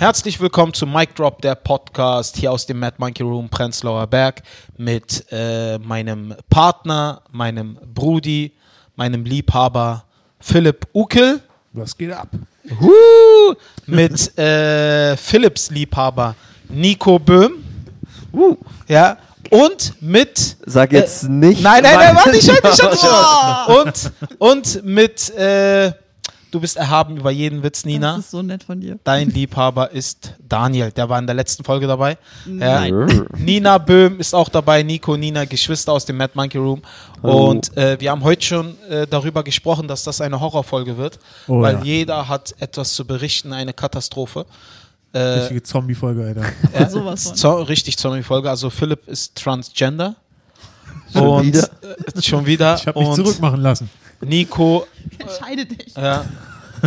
Herzlich willkommen zu Mic Drop, der Podcast hier aus dem Mad Monkey Room Prenzlauer Berg mit äh, meinem Partner, meinem Brudi, meinem Liebhaber Philipp Ukel. Was geht ab? Huh, mit äh, Philipps Liebhaber Nico Böhm. Uh, ja. Und mit. Sag jetzt nicht. Nein, nein, nein, warte, ich hatte schon. Und, und mit. Äh, du bist erhaben über jeden Witz, Nina. Das ist so nett von dir. Dein Liebhaber ist Daniel, der war in der letzten Folge dabei. Nein. Ja. Nina Böhm ist auch dabei, Nico, Nina, Geschwister aus dem Mad Monkey Room. Und äh, wir haben heute schon äh, darüber gesprochen, dass das eine Horrorfolge wird, Oh weil ja. jeder hat etwas zu berichten, eine Katastrophe. Äh, Richtige Zombie-Folge, Alter. ja, sowas von. zo richtig Zombie-Folge. Also Philipp ist Transgender. Schon und wieder? Äh, schon wieder. Ich habe mich zurückmachen lassen. Nico Entscheide dich. ja,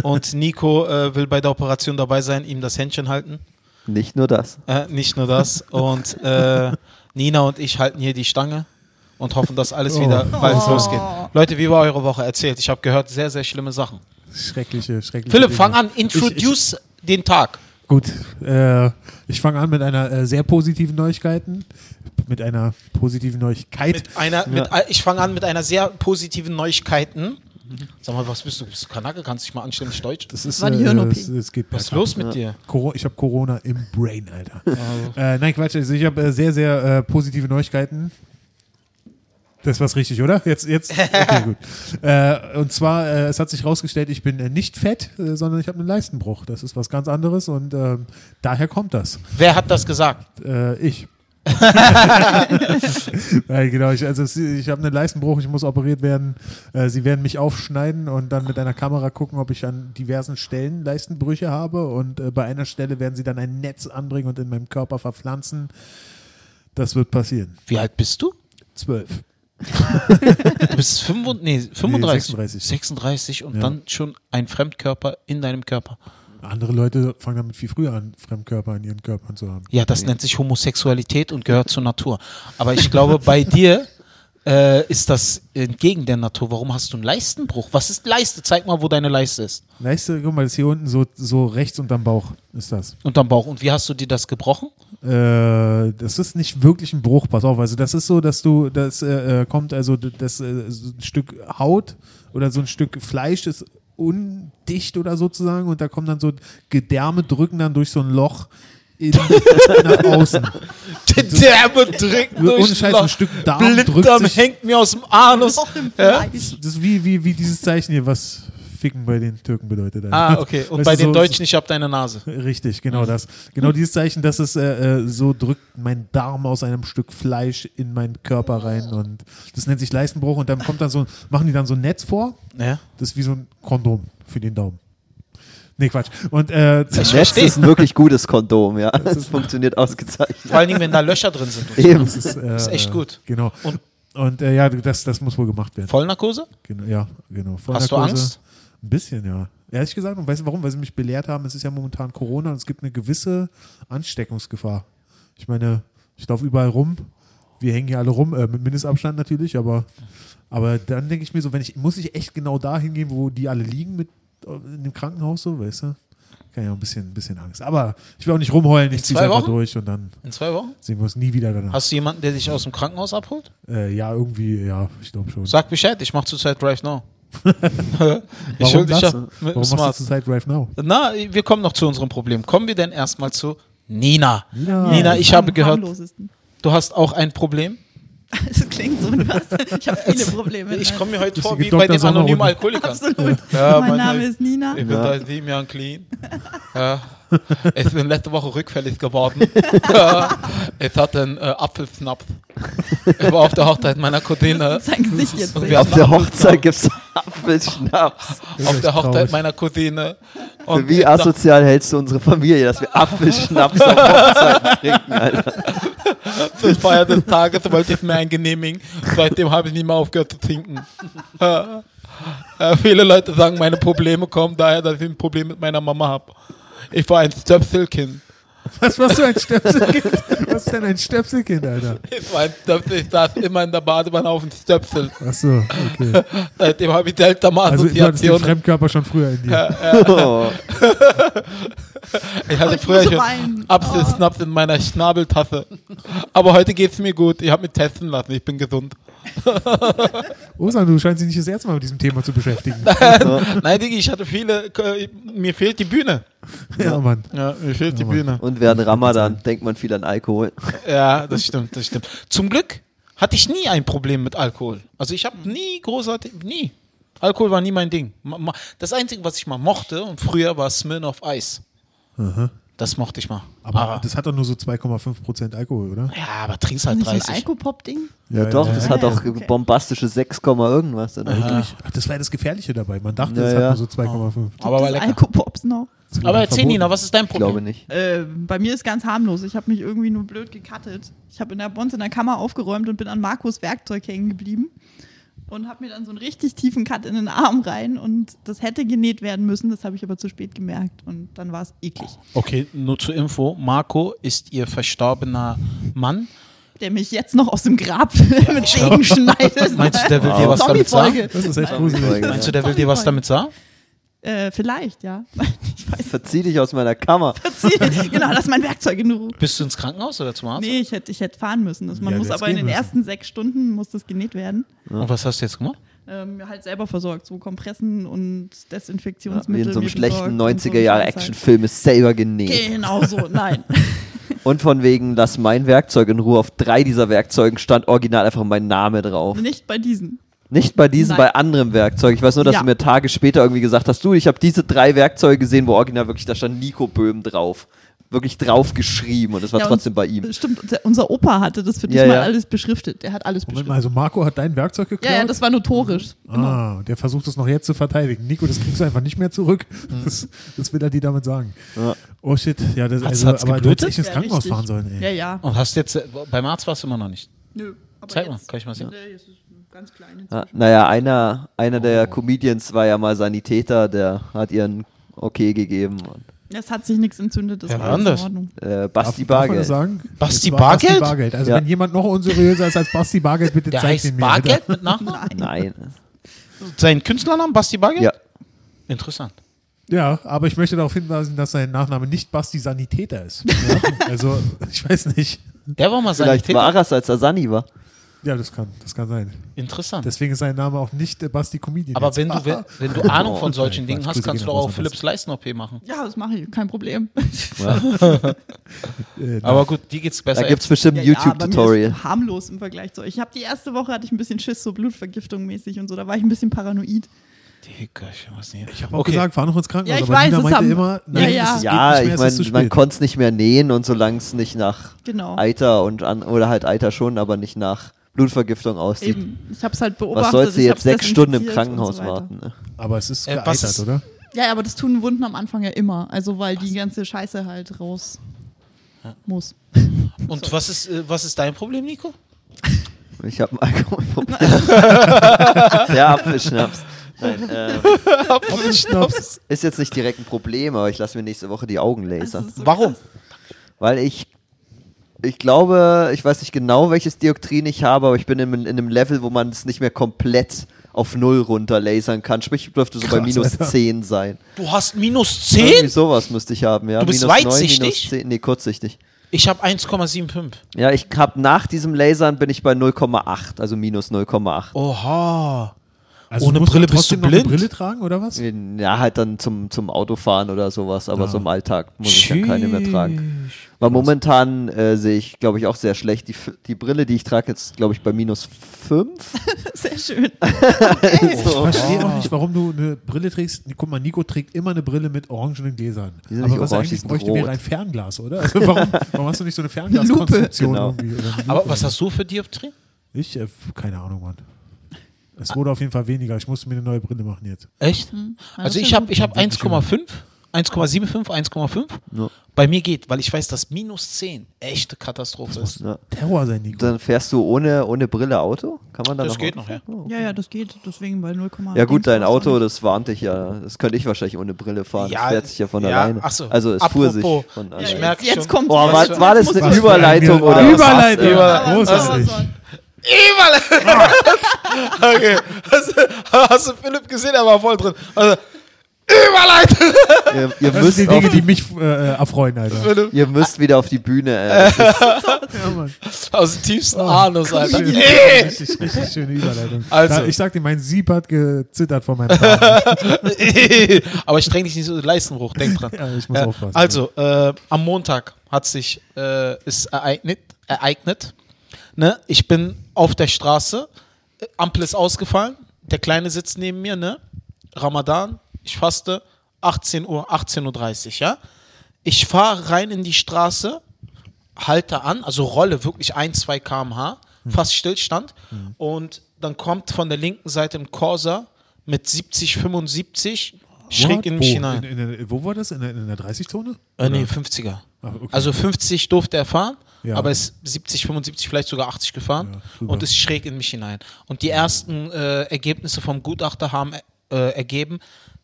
und Nico äh, will bei der Operation dabei sein, ihm das Händchen halten. Nicht nur das. Äh, nicht nur das. Und äh, Nina und ich halten hier die Stange und hoffen, dass alles Oh. wieder bald Oh. losgeht. Leute, wie war eure Woche? Erzählt. Ich habe gehört, sehr, sehr schlimme Sachen. Schreckliche, schreckliche. Philipp, Dinge. fang an. Introduce den Tag. Gut, äh, ich fange an mit einer äh, sehr positiven Neuigkeiten. Mit einer positiven Neuigkeit. Mit einer, mit, ich fange an mit einer sehr positiven Neuigkeiten. Sag mal, was bist du? Bist du Kanake? Kannst du dich mal anständig Deutsch? das ist, Hirn-OP. es, es geht Was ist los mit dir? Coro ich habe Corona im Brain, Alter. Äh, nein, Quatsch. Also ich habe äh, sehr, sehr äh, positive Neuigkeiten. Das war's richtig, oder? Jetzt, jetzt. Okay, gut. Äh, und zwar, äh, es hat sich herausgestellt, ich bin äh, nicht fett, äh, sondern ich habe einen Leistenbruch. Das ist was ganz anderes und ähm, daher kommt das. Wer hat das gesagt? Äh, ich. Nein, genau. Ich, also ich habe einen Leistenbruch, ich muss operiert werden. Äh, sie werden mich aufschneiden und dann mit einer Kamera gucken, ob ich an diversen Stellen Leistenbrüche habe. Und äh, bei einer Stelle werden sie dann ein Netz anbringen und in meinem Körper verpflanzen. Das wird passieren. Wie alt bist du? Zwölf. Du bist 35, nee, 35. 36. 36 und Ja. dann schon ein Fremdkörper in deinem Körper. Andere Leute fangen damit viel früher an, Fremdkörper in ihren Körpern zu haben. Ja, das nennt sich Homosexualität und gehört zur Natur. Aber ich glaube, bei dir äh, ist das entgegen der Natur. Warum hast du einen Leistenbruch? Was ist Leiste? Zeig mal, wo deine Leiste ist. Leiste, guck mal, das ist hier unten so, so rechts unterm Bauch ist das. Unterm Bauch. Und wie hast du dir das gebrochen? Äh, das ist nicht wirklich ein Bruch, pass auf. Also das ist so, dass du, das äh, äh, kommt, also d- das äh, so ein Stück Haut oder so ein Stück Fleisch ist undicht oder sozusagen und da kommen dann so Gedärme drücken dann durch so ein Loch in, nach außen. Der Derbe drückt Ohne Scheiß, ein Stück Darm drückt Blinddarm sich. hängt mir aus dem Anus. Das ist wie, wie, wie dieses Zeichen hier, was Ficken bei den Türken bedeutet. Also. Ah, okay. Und Weißt bei den so- Deutschen, ich hab deine Nase. Richtig, genau das. Genau dieses Zeichen, dass es äh, äh, so drückt mein Darm aus einem Stück Fleisch in meinen Körper rein und das nennt sich Leistenbruch und dann kommt dann so, machen die dann so ein Netz vor, Ja. das ist wie so ein Kondom für den Daumen. Nee, Quatsch. Und äh, Ich verstehe. ist ein wirklich gutes Kondom, ja. Das funktioniert ausgezeichnet. Vor allen Dingen, wenn da Löcher drin sind. Eben. das ist, äh, Das ist echt gut. Genau. Und- Und, äh, ja, das, das muss wohl gemacht werden. Vollnarkose? Genau, ja, genau. Hast du Vollnarkose. Angst? Ein bisschen, ja. Ehrlich gesagt, und weißt du warum? Weil sie mich belehrt haben, es ist ja momentan Corona und es gibt eine gewisse Ansteckungsgefahr. Ich meine, ich laufe überall rum. Wir hängen hier alle rum, äh, mit Mindestabstand natürlich, aber, aber dann denke ich mir so, wenn ich, muss ich echt genau dahin gehen, wo die alle liegen mit äh, in dem Krankenhaus, so, weißt du? Kann ja auch ein bisschen, ein bisschen Angst. Aber ich will auch nicht rumheulen, ich ziehe einfach durch und dann In zwei Wochen? sehen wir uns nie wieder danach. Hast du jemanden, der dich aus dem Krankenhaus abholt? Äh, ja, irgendwie, ja, ich glaube schon. Sag Bescheid, ich mach zurzeit Drive Now. ich Warum das? Warum Smart. machst du zurzeit Drive Now? Na, wir kommen noch zu unserem Problem. Kommen wir denn erstmal zu Nina. Nina. Nina, ich habe gehört, du hast auch ein Problem. Das klingt so, hast, ich habe viele Probleme. Ich komme mir heute vor wie Dr. bei den anonymen. Alkoholikern. Absolut. Ja, mein mein Name Name- ist Nina. Ich bin Ja. seit sieben Jahren clean. Ja. Ich bin letzte Woche rückfällig geworden. Ich hatte einen äh, Apfelschnaps. Ich war auf der Hochzeit meiner Cousine. Sein Gesicht jetzt Und sehen. wir Auf der Hochzeit gibt es Apfelschnaps. Auf der Hochzeit traurig. meiner Cousine. Und wie asozial hältst du unsere Familie, dass wir Apfelschnaps auf Hochzeiten trinken, Alter? zur Feier des Tages wollte ich mir einen genehmigen. Seitdem habe ich nicht mehr aufgehört zu trinken. Ja. Ja, viele Leute sagen, meine Probleme kommen daher, dass ich ein Problem mit meiner Mama habe. Ich war ein Stöpselkind. Was warst du ein Stöpselkind? Was ist denn ein Stöpselkind, Alter? Ich war ein Stöpsel, ich saß immer in der Badewanne auf dem Stöpsel. Achso, okay. Seitdem habe ich seltsame Also du hattest den. Fremdkörper schon früher in dir. Oh, Ich hatte ich früher schon. Apfelschnaps in meiner Schnabeltasse. Aber heute geht's mir gut. Ich habe mich testen lassen. Ich bin gesund. Osan, du scheinst dich nicht das erste Mal mit diesem Thema zu beschäftigen. Nein, Digi, ich hatte viele. äh, Mir fehlt die Bühne. ja, Mann. Ja, mir fehlt die Bühne. Und während Ramadan denkt man viel an Alkohol. Ja, das stimmt, das stimmt. Zum Glück hatte ich nie ein Problem mit Alkohol. Also ich habe nie großartig, nie. Alkohol war nie mein Ding. Das Einzige, was ich mal mochte, und früher war Smirnoff Eis. Das mochte ich mal. Aber Aber, das hat doch nur so 2,5% Alkohol, oder? ja, aber trinkst halt Nicht so ein 30. Alkopop-Ding? Ja, doch, das ja, hat ja, doch okay. bombastische 6, Komma irgendwas. Wirklich? Ach, das war ja das Gefährliche dabei. Man dachte, Ja, es ja. hat nur so 2,5. Aber war Das lecker. Alkopops noch. Das Aber erzähl. Nina, was ist dein Ich Problem? glaube nicht. Äh, bei mir ist ganz harmlos. Ich habe mich irgendwie nur blöd gecuttet. Ich habe in der Bons in der Kammer aufgeräumt und bin an Markus Werkzeug hängen geblieben und habe mir dann so einen richtig tiefen Cut in den Arm rein und das hätte genäht werden müssen. Das habe ich aber zu spät gemerkt und dann war es eklig. Okay, nur zur Info. Marco ist ihr verstorbener Mann. Der mich jetzt noch aus dem Grab mit Segen schneidet. Meinst du, der will dir was damit sagen? Das ist echt gruselig. Meinst du, der will dir was damit sagen? Äh, vielleicht, ja. Ich weiß Verzieh dich aus meiner Kammer. nicht. Genau, lass mein Werkzeug in Ruhe. Bist du ins Krankenhaus oder zum Arzt? Nee, ich hätte, ich hätte fahren müssen. Das, man Ja, muss aber in den müssen. ersten sechs Stunden muss das genäht werden. Und was hast du jetzt gemacht? Ähm, halt selber versorgt, so Kompressen und Wie Desinfektionsmittel. in so einem schlechten besorgt und so 90er-Jahre-Actionfilm ist selber genäht. Genau so, nein. Und von wegen, lass mein Werkzeug in Ruhe. Auf drei dieser Werkzeugen stand original einfach mein Name drauf. Nicht bei diesen. Nicht bei diesen, Nein. bei anderem Werkzeug. Ich weiß nur, dass Ja. du mir Tage später irgendwie gesagt hast, du, ich habe diese drei Werkzeuge gesehen, wo original wirklich, da stand Nico Böhm drauf. Wirklich drauf geschrieben und es war Ja, trotzdem bei ihm. Stimmt, unser Opa hatte das für dich Ja, mal ja. alles beschriftet. Der hat alles Moment beschriftet. mal, also Marco hat dein Werkzeug geklaut? ja, ja, das war notorisch. Genau. Ah, der versucht es noch jetzt zu verteidigen. Nico, das kriegst du einfach nicht mehr zurück. Das, das will er dir damit sagen. Ja. Oh shit, ja, das, Hat's- also, hat's aber du geblutet? hättest echt ins Ja, Krankenhaus richtig. fahren sollen, ey. Ja, ja. Und hast jetzt, äh, beim Arzt warst du immer noch nicht. Nö. Aber Zeig mal, jetzt- kann ich mal sehen? Nee, ganz klein Ja, inzwischen. naja, einer, einer der Comedians war ja mal Sanitäter, der hat ihren Okay gegeben. Und, Es hat sich nichts entzündet, das Wer war in Ordnung. äh, Basti Darf, Bargeld. sagen? Basti war Basti Bargeld? Bargeld. Also Ja. wenn jemand noch unseriöser ist als Basti Bargeld, bitte Der zeigt ihn mir. Bargeld mit Nachnamen? Nein. Sein Künstlernamen Basti Bargeld? Ja. Interessant. Ja, aber ich möchte darauf hinweisen, dass sein Nachname nicht Basti Sanitäter ist. Ja? Also, ich weiß nicht. Der war mal Vielleicht Sanitäter. war er als er Sani war. Ja, das kann, das kann sein. Interessant. Deswegen ist sein Name auch nicht äh, Basti Comedian. Aber jetzt. wenn du, wenn, wenn du Ahnung von solchen Dingen hast, kannst du doch auch Philips Leisten-OP machen. Ja, das mache ich, kein Problem. Äh, Aber gut, dir geht's besser. Da gibt es bestimmt ein Ja, ja, YouTube-Tutorial. ist harmlos im Vergleich zu euch. Ich habe die erste Woche hatte ich ein bisschen Schiss, so Blutvergiftung mäßig und so. Da war ich ein bisschen paranoid. Digga, ich weiß nicht. ich habe auch gesagt, fahr noch ins Krankenhaus. Ja, ich aber weiß, Nina es meinte haben- immer, nein, ja. Ja, mehr, ich meine, man konnte es nicht mehr nähen und solange es nicht nach Genau. Eiter und an, oder halt Eiter schon, aber nicht nach Blutvergiftung aussieht. Eben. Ich habe es halt beobachtet. Was sollst du jetzt sechs Stunden im Krankenhaus so warten? Ne? Aber es ist Äh, was geeitert, ist- oder? Ja, ja, aber das tun Wunden am Anfang ja immer. Also, weil die ganze Scheiße halt raus muss. Und was ist, äh, was ist dein Problem, Nico? Ich habe ein Alkoholproblem. Der Apfelschnaps. Nein, äh, Schnaps. ist jetzt nicht direkt ein Problem, aber ich lasse mir nächste Woche die Augen lasern. Ist so Warum? krass. Weil ich, ich glaube, ich weiß nicht genau, welches Dioptrin ich habe, aber ich bin in, in einem Level, wo man es nicht mehr komplett auf Null runter lasern kann. Sprich, ich dürfte so bei Krass, minus Alter. 10 sein. Du hast minus Irgendwie 10? sowas müsste ich haben, ja. Du bist minus weitsichtig? minus 10, nee, kurzsichtig. Ich habe 1,75. Ja, ich habe nach diesem Lasern bin ich bei 0,8, also minus 0,8. Oha. Also Ohne Brille bist du trotzdem noch eine blind? Brille tragen, oder was? Ja, halt dann zum, zum Autofahren oder sowas, aber Ja. so im Alltag muss ich dann keine mehr tragen. Weil momentan äh, sehe ich, glaube ich, auch sehr schlecht. Die, die Brille, die ich trage, jetzt, glaube ich, bei minus 5. Sehr schön. Ich verstehe auch nicht, warum du eine Brille trägst. Guck mal, Nico trägt immer eine Brille mit orangenen Gläsern. Die sind Aber nicht was orange, eigentlich bräuchte, rot. wäre ein Fernglas, oder? Also warum, warum hast du nicht so eine Fernglaskonstruktion Genau. Aber was hast du für Dioptrien? Ich? Äh, keine Ahnung, Mann. Es wurde auf jeden Fall weniger. Ich musste mir eine neue Brille machen jetzt. Echt? Ja, Also das ich habe ich hab Wirklich 1,5, 1,75, 1,5. Ja. Bei mir geht, weil ich weiß, dass minus 10 echte Katastrophe ist. Ja. Terror sein, Nico. Dann fährst du ohne, ohne Brille Auto? Kann man dann Das noch geht Auto noch, ja. Oh. Ja, ja, das geht. Deswegen bei 0, Ja gut, dein Auto, das warnte ich ja. Das könnte ich wahrscheinlich ohne Brille fahren. das fährt sich ja von ja, alleine. ach so. Also es fuhr sich Apropos, von ich alleine. merke jetzt kommt Oh, jetzt- war, jetzt war das muss eine Überleitung oder was? Überleitung. Über- Aber- Großartig. aber- Eberle! okay. Hast, du- hast du Philipp gesehen? Er war voll drin. Also, Überleitung! Ihr, ihr, Das sind die müsst Dinge, die mich äh, erfreuen, Alter. ihr müsst wieder auf die Bühne. Äh. Ist- Ja, Mann. Aus dem tiefsten Anus, Alter. Schön, richtig, richtig schöne Überleitung. Also. Da, ich sag dir, mein Sieb hat gezittert vor meinem. Aber ich streng dich nicht so die Leisten hoch, denk dran. Ja, ich muss Äh, aufpassen. also, äh, am Montag hat sich äh, ist ereignet, ereignet. Ne? Ich bin auf der Straße, äh, Ampel ist ausgefallen, der Kleine sitzt neben mir, ne? Ramadan, ich faste, 18 Uhr, 18.30 Uhr, ja? Ich fahre rein in die Straße, halte an, also rolle wirklich 1, 2 km/h, fast Stillstand. Und dann kommt von der linken Seite ein Corsa mit 70, 75 schräg What? in mich wo? hinein. In, in, der- wo war das? In der, in der 30-Zone? Äh, nee, 50er. Ah, okay. Also 50 durfte er fahren, Ja. aber ist 70, 75, vielleicht sogar 80 gefahren Ja, und ist schräg in mich hinein. Und die ersten äh, Ergebnisse vom Gutachter haben äh, ergeben,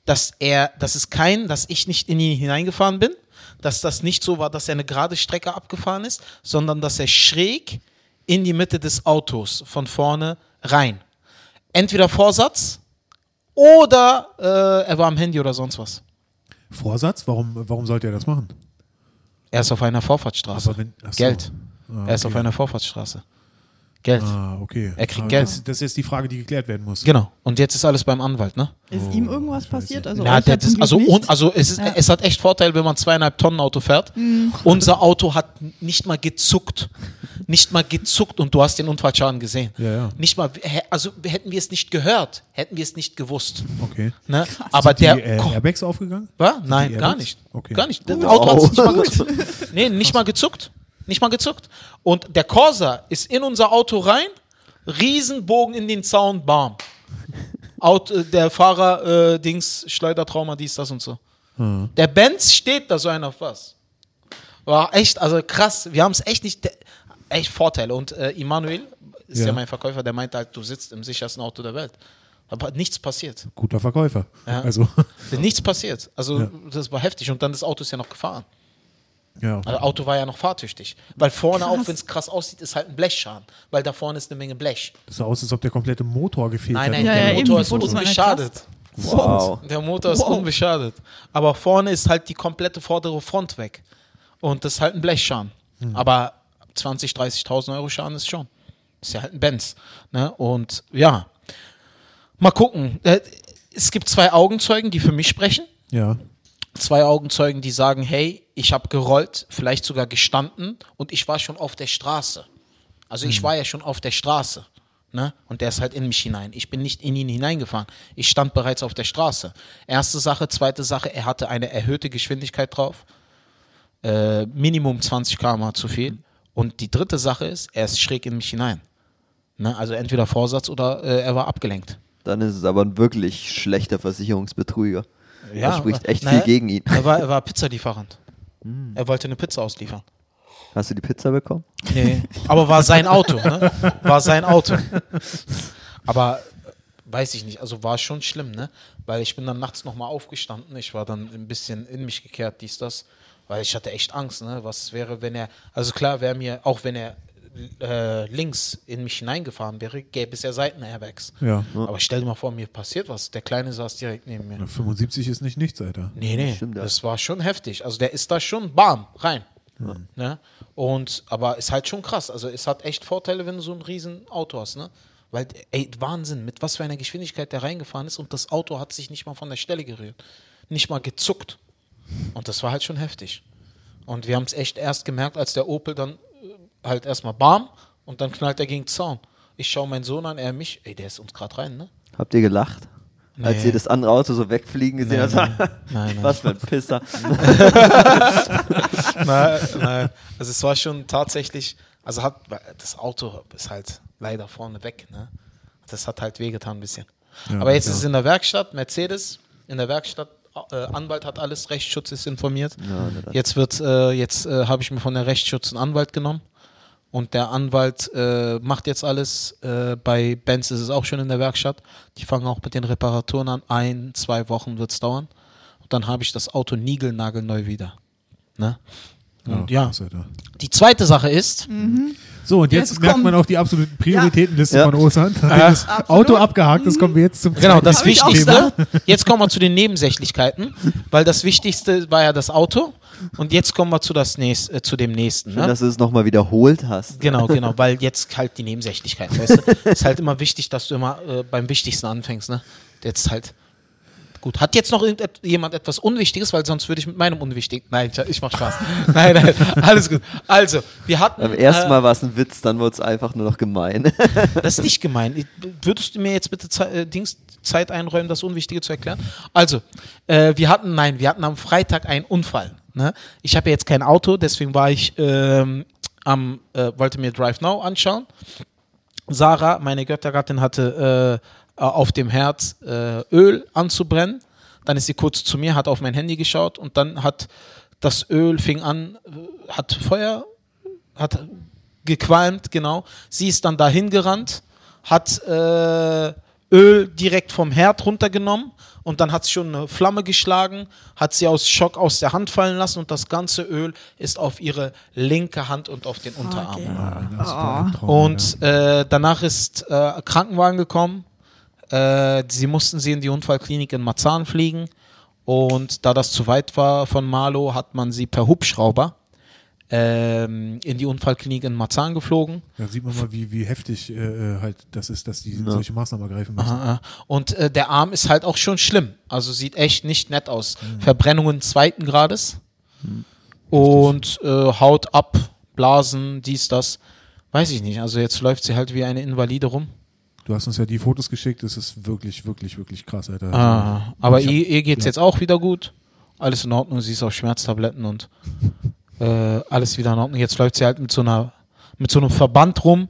dass er, dass es kein, dass ich nicht in ihn hineingefahren bin, dass das nicht so war, dass er eine gerade Strecke abgefahren ist, sondern dass er schräg in die Mitte des Autos von vorne rein. Entweder Vorsatz oder äh, er war am Handy oder sonst was. Vorsatz? Warum, warum sollte er das machen? Er ist auf einer Vorfahrtsstraße. Wenn-. Geld. Ah, Er ist okay. auf einer Vorfahrtsstraße. Geld. Ah, okay. Er kriegt Aber Geld. Das, das ist jetzt die Frage, die geklärt werden muss. Genau. Und jetzt ist alles beim Anwalt, ne? Ist ihm irgendwas passiert? Also, Ja, euch der, ja zum das, Glück also, nicht. und, also es, ist, Ja. es hat echt Vorteil, wenn man zweieinhalb Tonnen Auto fährt. Unser Auto hat nicht mal gezuckt. Nicht mal gezuckt und du hast den Unfallschaden gesehen. Ja, ja. Nicht mal, hä- also hätten wir es nicht gehört, hätten wir es nicht gewusst. Okay. Ne? Aber Sind die der. äh, Airbags aufgegangen? Was? Nein, gar Airbags? nicht. Okay. Gar nicht. Das. Auto hat nicht mal gezuckt. Nee, nicht mal gezuckt. Nicht mal gezuckt. Und der Corsa ist in unser Auto rein, Riesenbogen in den Zaun, bam. Auto, der Fahrer, äh, Dings, Schleudertrauma, dies, das und so. Hm. Der Benz steht da so einer auf was. War echt, also krass. Wir haben es echt nicht, echt Vorteile. Und äh, Immanuel ist ja. Ja. mein Verkäufer, der meinte halt, du sitzt im sichersten Auto der Welt. Aber nichts passiert. Guter Verkäufer. Ja. Also, Nichts passiert. Also Ja. das war heftig. Und dann das Auto ist ja noch gefahren. Ja. Also Auto war ja noch fahrtüchtig. Weil vorne, auch wenn es krass aussieht, ist halt ein Blechschaden. Weil da vorne ist eine Menge Blech. Das sah aus, als ob der komplette Motor gefehlt Nein, hat. nein, Ja, der Motor ist unbeschadet. Wow. Der Motor ist Wow. unbeschadet. Aber vorne ist halt die komplette vordere Front weg. Und das ist halt ein Blechschaden. Hm. Aber 20, 30.000 Euro Schaden ist schon. Das ist ja halt ein Benz. Ne? Und ja, mal gucken. Äh, Es gibt zwei Augenzeugen, die für mich sprechen. Ja. zwei Augenzeugen, die sagen, hey, ich habe gerollt, vielleicht sogar gestanden und ich war schon auf der Straße. Also ich war ja schon auf der Straße. Ne? Und der ist halt in mich hinein. Ich bin nicht in ihn hineingefahren. Ich stand bereits auf der Straße. Erste Sache, zweite Sache, er hatte eine erhöhte Geschwindigkeit drauf. Äh, Minimum 20 km zu viel. Und die dritte Sache ist, er ist schräg in mich hinein. Ne? Also entweder Vorsatz oder äh, er war abgelenkt. Dann ist es aber ein wirklich schlechter Versicherungsbetrüger. das spricht echt naja, viel gegen ihn. Er war, er war Pizzalieferant. Er wollte eine Pizza ausliefern. Hast du die Pizza bekommen? Nee, aber war sein Auto, ne? War sein Auto. Aber äh, weiß ich nicht, also war schon schlimm, ne? Weil ich bin dann nachts nochmal aufgestanden, ich war dann ein bisschen in mich gekehrt, dies, das, weil ich hatte echt Angst, ne? Was wäre, wenn er, also klar wäre mir, auch wenn er äh, links in mich hineingefahren wäre, gäbe es ja Seitenairbags. Ja. Aber stell dir mal vor, mir passiert was. Der Kleine saß direkt neben mir. 75 ist nicht nichts, Alter. Nee, nee, Stimmt, ja. das war schon heftig. Also der ist da schon bam, rein. Ne? Und, aber ist halt schon krass. Also es hat echt Vorteile, wenn du so ein riesen Auto hast, ne? Weil, ey, Wahnsinn, mit was für einer Geschwindigkeit der reingefahren ist und das Auto hat sich nicht mal von der Stelle gerührt. Nicht mal gezuckt. Und das war halt schon heftig. Und wir haben es echt erst gemerkt, als der Opel dann halt erstmal bam und dann knallt er gegen den Zaun. Ich schaue meinen Sohn an, er mich, ey, der ist uns gerade rein, ne? Habt ihr gelacht? Als Nee. ihr das andere Auto so wegfliegen gesehen Nee, habt? nein, nein. Was für ein Pisser. nein, nein. Also es war schon tatsächlich, also hat das Auto ist halt leider vorne weg, ne? Das hat halt wehgetan ein bisschen. Ja, Aber jetzt ja. ist es in der Werkstatt, Mercedes, in der Werkstatt, äh, Anwalt hat alles, Rechtsschutz ist informiert. Ja, Jetzt wird, äh, jetzt äh, habe ich mir von der Rechtsschutz einen Anwalt genommen. Und der Anwalt äh, macht jetzt alles. Äh, bei Benz ist es auch schon in der Werkstatt. Die fangen auch mit den Reparaturen an. Ein, zwei Wochen wird es dauern. Und dann habe ich das Auto niegelnagelneu wieder. Ne? Und ja, Alter. die zweite Sache ist, So, und jetzt, Jetzt merkt man auch die absolute Prioritätenliste Ja. von Osan. Ja. das Absolut. Auto abgehakt ist, kommen wir jetzt zum Genau, das Wichtigste. Jetzt kommen wir zu den Nebensächlichkeiten, weil das Wichtigste war ja das Auto. Und jetzt kommen wir zu, das nächst, äh, zu dem nächsten. Schön, Ne? dass du es nochmal wiederholt hast. Genau, genau, weil jetzt halt die Nebensächlichkeit, weißt du? Ist halt immer wichtig, dass du immer äh, beim Wichtigsten anfängst, ne? Jetzt halt. Gut, hat jetzt noch jemand etwas Unwichtiges, weil sonst würde ich mit meinem Unwichtigen. Nein, ich, mach Spaß. nein, nein, alles gut. Also, wir hatten. Beim ersten äh, Mal war es ein Witz, dann wurde es einfach nur noch gemein. Das ist nicht gemein. Würdest du mir jetzt bitte Ze äh, Dings, Zeit einräumen, das Unwichtige zu erklären? Also, äh, wir hatten, nein, wir hatten am Freitag einen Unfall. Ne? Ich habe ja jetzt kein Auto, deswegen war ich ähm, am, äh, wollte mir Drive Now anschauen. Sarah, meine Göttergattin, hatte äh, auf dem Herd äh, Öl anzubrennen. Dann ist sie kurz zu mir, hat auf mein Handy geschaut und dann hat das Öl fing an, äh, hat Feuer, hat gequalmt, genau. Sie ist dann dahin gerannt, hat äh, Öl direkt vom Herd runtergenommen und dann hat sie schon eine Flamme geschlagen, hat sie aus Schock aus der Hand fallen lassen und das ganze Öl ist auf ihre linke Hand und auf den Unterarm. Okay. Ja, war Oh. ein Traum, Und äh, danach ist äh, Krankenwagen gekommen. Äh, sie mussten sie in die Unfallklinik in Marzahn fliegen. Und da das zu weit war von Marlow, hat man sie per Hubschrauber ähm, in die Unfallklinik in Marzahn geflogen. ja. Da sieht man mal, wie, wie heftig äh, äh, halt das ist, dass die solche Maßnahmen ergreifen müssen. Aha. Und äh, der Arm ist halt auch schon schlimm. Also sieht echt nicht nett aus. Verbrennungen zweiten Grades. Und äh, Haut ab, Blasen, dies, das. Weiß ich nicht. Also jetzt läuft sie halt wie eine Invalide rum. Du hast uns ja die Fotos geschickt, das ist wirklich, wirklich, wirklich krass, Alter. Ah, aber ihr, ihr geht's ja. jetzt auch wieder gut. Alles in Ordnung. Sie ist auf Schmerztabletten und äh, alles wieder in Ordnung. Jetzt läuft sie halt mit so einer, mit so einem Verband rum.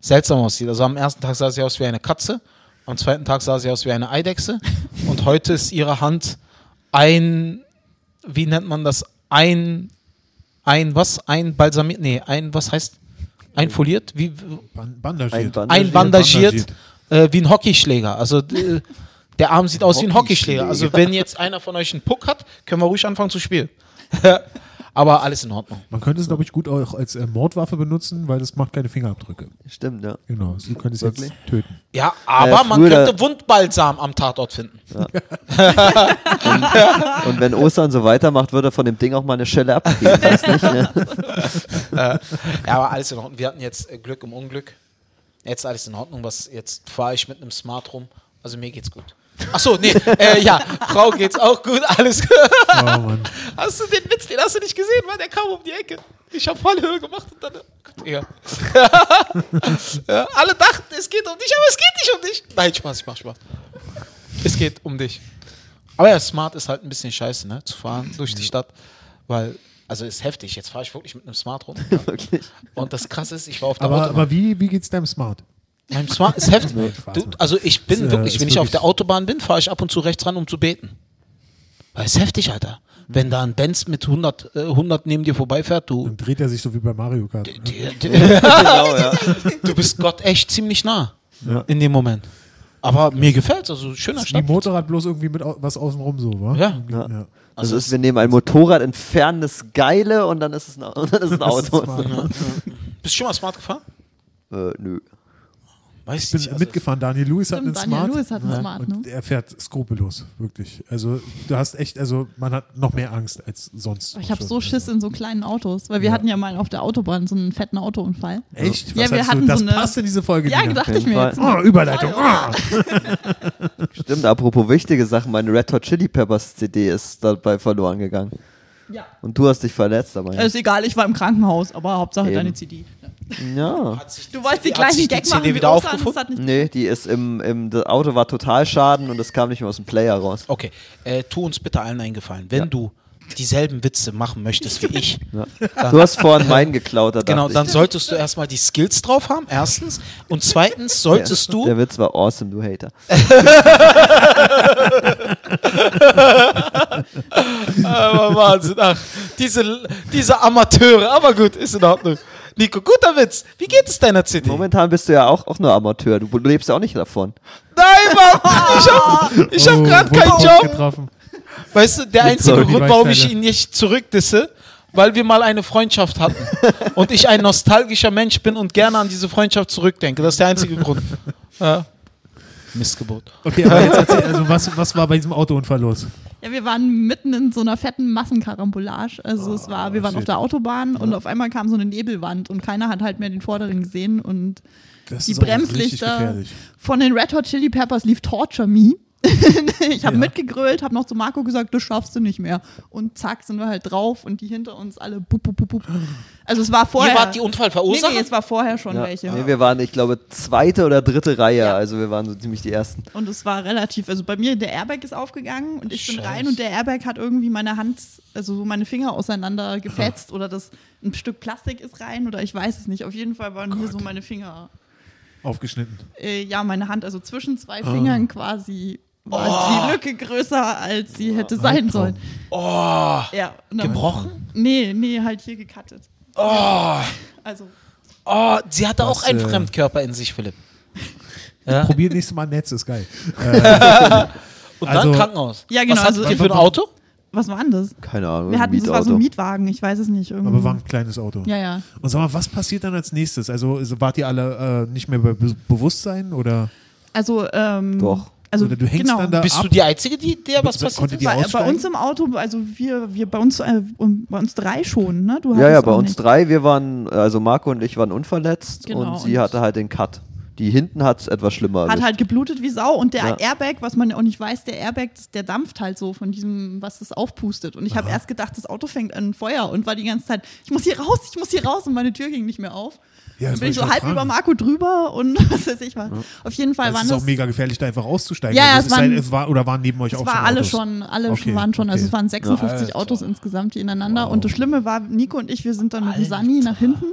Seltsam aussieht. Also am ersten Tag sah sie aus wie eine Katze. Am zweiten Tag sah sie aus wie eine Eidechse. Und heute ist ihre Hand ein, wie nennt man das? Ein, ein was? Ein balsamiert? Nee, ein, was heißt? Einfoliert? Wie, Ban bandagiert. Ein einbandagiert äh, wie ein Hockeyschläger. Also äh, der Arm sieht aus wie ein Hockeyschläger. Also wenn jetzt einer von euch einen Puck hat, können wir ruhig anfangen zu spielen. Aber alles in Ordnung. Man könnte es, glaube ich, gut auch als äh, Mordwaffe benutzen, weil das macht keine Fingerabdrücke. Stimmt, ja. Genau, sie können es jetzt töten. Ja, aber Äh, man früher- könnte Wundbalsam am Tatort finden. Und wenn Ostern so weitermacht, wird er von dem Ding auch mal eine Schelle abgeben. Weiß nicht, ne? Ja, aber alles in Ordnung. Wir hatten jetzt äh, Glück im Unglück. Jetzt alles in Ordnung. Was jetzt fahre ich mit einem Smart rum. Also mir geht's gut. Ach so, nee, äh, ja, Frau geht's auch gut, alles gut. Oh Mann. Hast du den Witz, den hast du nicht gesehen, weil der kam um die Ecke. Ich habe voll Höhe gemacht und dann. Gott, egal. ja, alle dachten, es geht um dich, aber es geht nicht um dich. Nein, Spaß, ich mach Spaß. Es geht um dich. Aber ja, Smart ist halt ein bisschen scheiße, ne? Zu fahren durch die Stadt. Weil, also ist heftig. Jetzt fahre ich wirklich mit einem Smart rum. Wirklich. Und das krasse ist, ich war auf der Aber, Autobahn. aber wie, wie geht's deinem Smart? Mein Smart ist heftig. Du, also ich bin Ist, äh, wirklich, wenn ich auf wirklich- der Autobahn bin, fahre ich ab und zu rechts ran, um zu beten. Weil es ist heftig, Alter. Wenn da ein Benz mit 100, äh, 100 neben dir vorbeifährt, du, Dann dreht er sich so wie bei Mario Kart. ne? die, die, genau, ja. du bist Gott echt ziemlich nah in dem Moment. Aber mir gefällt's, also schöner Wie Stadt. Motorrad bloß irgendwie mit was außenrum so, wa? Ja. Ja. ja. Also ist, wir nehmen ein Motorrad, entfernen das Geile und dann ist es ein, dann ist es ein Das ist Auto. smart. Bist du schon mal Smart gefahren? Äh, nö. Weiß Ich bin nicht. also- mitgefahren. Daniel Lewis hat einen Stimmt, Daniel Smart. Lewis hat einen Smart, Und ne? er fährt skrupellos, wirklich. Also du hast echt, also man hat noch mehr Angst als sonst. Ich habe so Schiss in so kleinen Autos, weil wir Ja. hatten ja mal auf der Autobahn so einen fetten Autounfall. Echt? Ja, Was wir hast hatten du? Das so eine- passt in diese Folge Ja, dachte ich mir jetzt. Oh, Überleitung. Ah. Stimmt, apropos wichtige Sachen, meine Red Hot Chili Peppers CD ist dabei verloren gegangen. Ja. Und du hast dich verletzt dabei. Ist egal, ich war im Krankenhaus, aber Hauptsache Eben. deine CD. Ja. Du wolltest die hat gleichen sich die Gag CD machen wie wieder Ostern, aufgefunden? nicht Nee, die ist im, im das Auto war total schaden und es kam nicht mehr aus dem Player raus. Okay, äh, tu uns bitte allen einen Gefallen. Wenn du dieselben Witze machen möchtest wie ich, Ja. Du hast vorhin meinen geklaut, da genau, dann ich, solltest du erstmal die Skills drauf haben, erstens. Und zweitens solltest du Der Witz war awesome, du Hater. Aber Wahnsinn, ach, diese, diese Amateure, aber gut, ist in Ordnung. Nico, guter Witz. Wie geht es deiner CD? Momentan bist du ja auch, auch nur Amateur. Du lebst ja auch nicht davon. Nein, Mann, ich hab, ich hab Oh, grad wurde keinen Job. Getroffen. Weißt du, der einzige Grund, warum ich ihn nicht zurückdisse, weil wir mal eine Freundschaft hatten. Und ich ein nostalgischer Mensch bin und gerne an diese Freundschaft zurückdenke. Das ist der einzige Grund. Ja. Missgebot. Okay, aber jetzt erzähl, also was, was war bei diesem Autounfall los? Ja, wir waren mitten in so einer fetten Massenkarambolage. Also es war, wir waren shit. auf der Autobahn und auf einmal kam so eine Nebelwand und keiner hat halt mehr den Vorderen gesehen und Das die Bremslichter gefährlich. von den Red Hot Chili Peppers lief Torture Me. ich habe Ja. mitgegrölt, habe noch zu Marco gesagt, das schaffst du nicht mehr. Und zack, sind wir halt drauf und die hinter uns alle bup, bup, bup. Also es war vorher. Ihr wart die nee, Unfallverursacher? nee, es war vorher schon Ja. welche. Nee, wir waren, ich glaube, zweite oder dritte Reihe. Ja. Also wir waren so ziemlich die ersten. Und es war relativ, also bei mir, der Airbag ist aufgegangen und ich bin Scheiße. rein und der Airbag hat irgendwie meine Hand, also so meine Finger auseinander gefetzt oder das ein Stück Plastik ist rein oder ich weiß es nicht. Auf jeden Fall waren hier so meine Finger, Aufgeschnitten. äh, ja, meine Hand, also zwischen zwei Ah. Fingern quasi war Oh. die Lücke größer, als sie hätte sein sollen. Oh, Ja, dann- gebrochen? Nee, nee, halt hier gecuttet. Oh, Also, oh, sie hatte Das, auch einen äh, Fremdkörper in sich, Philipp. Ja? Probier nächstes Mal ein Netz, ist geil. Und Also- dann Krankenhaus. Ja, genau, Was hattet also- ihr für ein Auto? was war denn das? Keine Ahnung. Wir hatten, das war so Mietauto. ein Mietwagen, ich weiß es nicht. Irgendwie. Aber war ein kleines Auto. ja, ja. Und sag mal, was passiert dann als nächstes? Also, also wart ihr alle äh, nicht mehr bei Be Bewusstsein oder, Also, ähm, Doch. Also, oder du hängst genau. dann da Bist ab? du die Einzige, die, der was passiert ist? bei, bei uns im Auto, also wir, wir bei uns, äh, bei uns drei schon, ne? Du Ja, ja, bei uns nicht. drei, wir waren, also Marco und ich waren unverletzt Genau, und sie und- hatte halt den Cut. Die hinten hat es etwas schlimmer Hat erwischt. halt geblutet wie Sau und der Ja. Airbag, was man auch nicht weiß, der Airbag, der dampft halt so von diesem, was das aufpustet. Und ich habe erst gedacht, das Auto fängt an Feuer und war die ganze Zeit, ich muss hier raus, ich muss hier raus und meine Tür ging nicht mehr auf. Ja, Dann bin ich so halb grad über fragen. Marco drüber und was weiß ich was. Auf jeden Fall Es waren ist das. auch mega gefährlich, da einfach auszusteigen. Ja, ja, Also es ist waren- ein- es war, oder waren neben euch Es auch war schon alle Autos? schon, alle Okay, waren schon, also okay. es waren 56 Alter. Autos insgesamt, die ineinander. Wow. Und das Schlimme war, Nico und ich, wir sind dann mit dem Sani nach hinten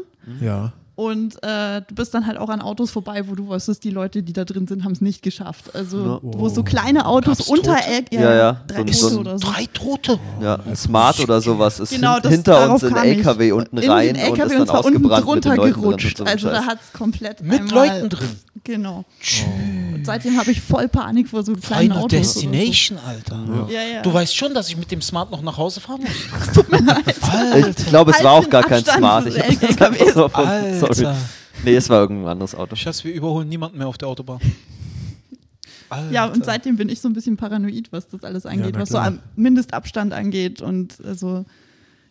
Ja. Und äh, du bist dann halt auch an Autos vorbei, wo du wusstest, die Leute, die da drin sind, haben es nicht geschafft. Also Ja. wo so kleine Autos Gab's unter Tote? El- Ja, ja, drei so ein- Tote so ein oder so. Drei Tote. Ja, ein Smart oder sowas ist Genau, das, hinter uns in ich. LKW unten in rein den und LKW ist dann zwar unten ausgebrannt mit den drunter drin. gerutscht. so einem Also da hat es komplett Mit einmal, Leuten drin. Genau. Und seitdem habe ich voll Panik vor so kleinen Final Autos. Destination, Alter. So. Ja, ja. Du weißt schon, dass ich mit dem Smart noch nach Hause fahren muss. Ich glaube, es Halt war auch den gar kein Smart. Ich hab's LKWs. einfach so Alter. Sorry. Nee, es war irgendein anderes Auto. Schatz, wir überholen niemanden mehr auf der Autobahn. Alter. Ja, und seitdem bin ich so ein bisschen paranoid, was das alles angeht, na was so Mindestabstand angeht und also,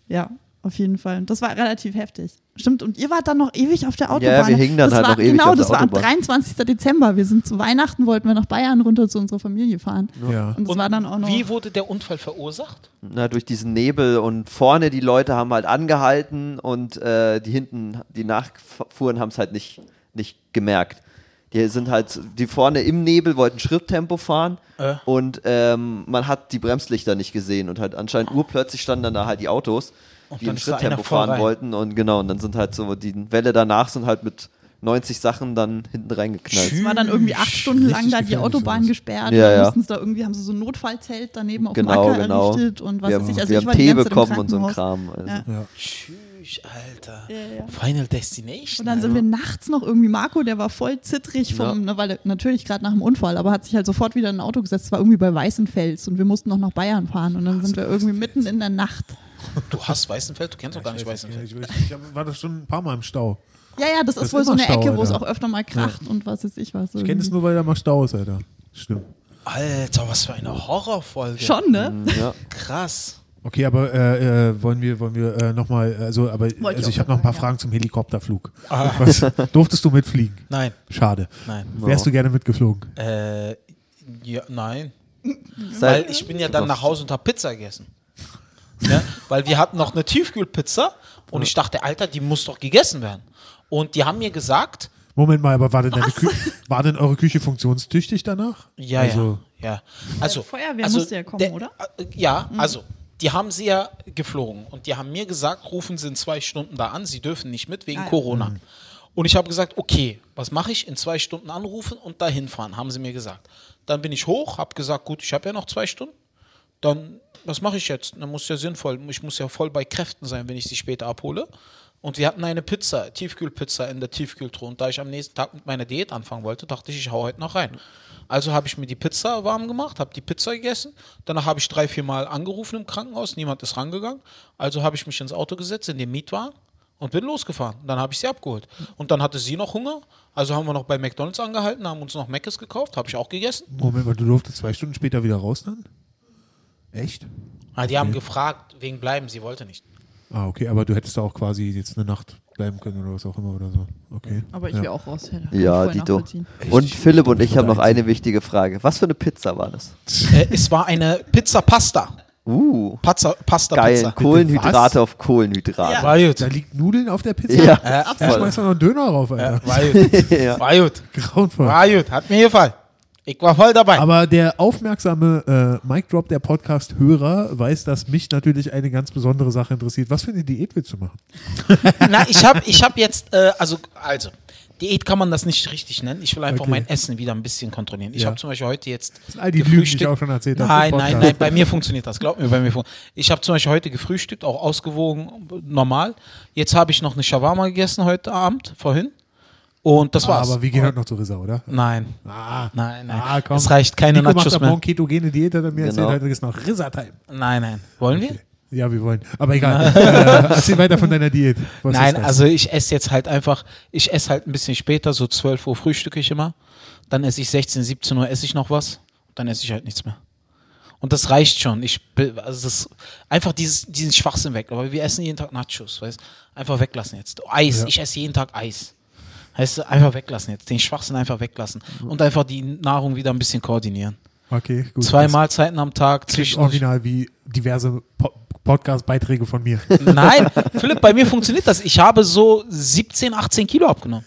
ja, auf jeden Fall. Das war relativ heftig. Stimmt, und ihr wart dann noch ewig auf der Autobahn. Ja, wir hingen dann das halt war, noch ewig Genau, auf der das war am Autobahn. 23. Dezember. Wir sind zu Weihnachten, wollten wir nach Bayern runter zu unserer Familie fahren. Ja. Und das Und war dann auch noch. Wie wurde der Unfall verursacht? Na, durch diesen Nebel und vorne die Leute haben halt angehalten und äh, die hinten, die nachfuhren, haben es halt nicht, nicht gemerkt. Die sind halt, die vorne im Nebel wollten Schritttempo fahren Äh. und ähm, man hat die Bremslichter nicht gesehen und halt anscheinend urplötzlich standen dann da halt die Autos, die im Schritttempo fahren rein. wollten und genau, und dann sind halt so, die Welle danach sind halt mit 90 Sachen dann hinten reingeknallt. es war dann irgendwie acht Stunden lang da die Autobahn sowas. gesperrt. Ja, ja. da irgendwie, haben sie so ein Notfallzelt daneben auf Genau, dem Acker genau. errichtet und was wir weiß haben, ich. Also wir ich haben Tee bekommen und so ein. Kram. Also. Ja. Ja. Tschüss, Alter. Ja, ja. Final Destination. Und dann sind wir nachts noch irgendwie, Marco, der war voll zittrig vom, Ja. ne, weil er natürlich gerade nach dem Unfall, aber hat sich halt sofort wieder in ein Auto gesetzt, war irgendwie bei Weißenfels und wir mussten noch nach Bayern fahren und dann sind wir irgendwie mitten in der Nacht. Du hast Weißenfeld, du kennst doch gar nicht Ich, weiß Weißenfeld. ich, ich, ich war doch schon ein paar Mal im Stau. Ja, ja, das, Das ist wohl ist so eine Stau, Ecke, wo es auch öfter mal kracht und was weiß ich was. Ich kenne es nur, weil da mal Stau ist, Alter. Stimmt. Alter, was für eine Horrorfolge. Schon, ne? Ja. Krass. Okay, aber äh, äh, wollen wir, wollen wir äh, nochmal, also, aber also ich habe noch ein paar ja. Fragen zum Helikopterflug. Ah. Was, durftest du mitfliegen? Nein, Schade. nein. Wärst du gerne mitgeflogen? Äh, ja, nein. Seit- Weil ich bin ja dann nach Hause und habe Pizza gegessen. Ja? Weil wir hatten noch eine Tiefkühlpizza und ich dachte, Alter, die muss doch gegessen werden. Und die haben mir gesagt, Moment mal, aber war denn, deine Kü war denn eure Küche funktionstüchtig danach? ja, also, ja, ja. Also, Feuerwehr also musste ja kommen, der- oder? äh, Ja, also, die haben sie ja geflogen und die haben mir gesagt, rufen sie in zwei Stunden da an, sie dürfen nicht mit wegen Ah, ja. Corona. Und ich habe gesagt, okay, was mache ich? In zwei Stunden anrufen und dahin fahren, haben sie mir gesagt. Dann bin ich hoch, habe gesagt, gut, ich habe ja noch zwei Stunden. Dann, was mache ich jetzt? Dann muss ja sinnvoll, ich muss ja voll bei Kräften sein, wenn ich sie später abhole. Und wir hatten eine Pizza, Tiefkühlpizza in der Tiefkühltruhe. Und da ich am nächsten Tag mit meiner Diät anfangen wollte, dachte ich, ich hau heute noch rein. Also habe ich mir die Pizza warm gemacht, habe die Pizza gegessen. Danach habe ich drei, vier Mal angerufen im Krankenhaus. Niemand ist rangegangen. Also habe ich mich ins Auto gesetzt, in den Mietwagen und bin losgefahren. Dann habe ich sie abgeholt. Und dann hatte sie noch Hunger. Also haben wir noch bei McDonalds angehalten, haben uns noch Mc's gekauft, habe ich auch gegessen. Moment mal, du durftest zwei Stunden später wieder raus dann? Echt? Ah, die haben gefragt, wegen bleiben, sie wollte nicht. Ah, okay, aber du hättest da auch quasi jetzt eine Nacht bleiben können oder was auch immer oder so. Okay. Aber ich ja. will auch raus. Ja, ich Dito. Und Philipp und ich haben noch eine wichtige Frage. Was für eine Pizza war das? Äh, es war eine Pizza Pasta. Uh, Pasta, Pasta geil. Pizza. Kohlenhydrate was? auf Kohlenhydrate. Ja. War gut. Da liegt Nudeln auf der Pizza? Ja, Äh, Da schmeißt er noch einen Döner drauf, Alter. War gut. ja. War gut. Grauenvoll. War gut. Hat mir gefallen. Ich war voll dabei. Aber der aufmerksame äh, Mic Drop, der Podcast-Hörer, weiß, dass mich natürlich eine ganz besondere Sache interessiert. Was für eine Diät willst du machen? Na, ich habe ich hab jetzt, äh, also, also, Diät kann man das nicht richtig nennen. Ich will einfach Okay. mein Essen wieder ein bisschen kontrollieren. Ich Ja. habe zum Beispiel heute jetzt. Das sind all die Lügen, die ich auch schon erzählt habe. Nein, nein, nein, bei mir funktioniert das. Glaub mir, bei mir fun Ich habe zum Beispiel heute gefrühstückt, auch ausgewogen, normal. Jetzt habe ich noch eine Shawarma gegessen heute Abend, vorhin. Und das Ah, war's. aber wir gehen heute noch zu Rissa, oder? Nein, Ah, nein, nein. Ah, komm. es reicht keine Nico macht Nachos am mehr. Morgen ketogene Diät, hat er mir Genau. erzählt, heute ist noch Rissa-Time. Nein, nein. Wollen wir? Ja, wir wollen. Aber egal. äh, erzähl weiter von deiner Diät. Was Nein, also ich esse jetzt halt einfach, ich esse halt ein bisschen später, so 12 Uhr frühstücke ich immer. Dann esse ich 16, 17 Uhr esse ich noch was. Dann esse ich halt nichts mehr. Und das reicht schon. Ich, also das, einfach dieses, diesen Schwachsinn weg. Aber wir essen jeden Tag Nachos, weißt Einfach weglassen jetzt. Eis, Ja. ich esse jeden Tag Eis. Heißt, einfach weglassen jetzt. Den Schwachsinn einfach weglassen. Und einfach die Nahrung wieder ein bisschen koordinieren. Okay, gut. Zwei Das Mahlzeiten am Tag zwischen. original wie diverse po Podcast-Beiträge von mir. Nein, Philipp, bei mir funktioniert das. Ich habe so 17, 18 Kilo abgenommen.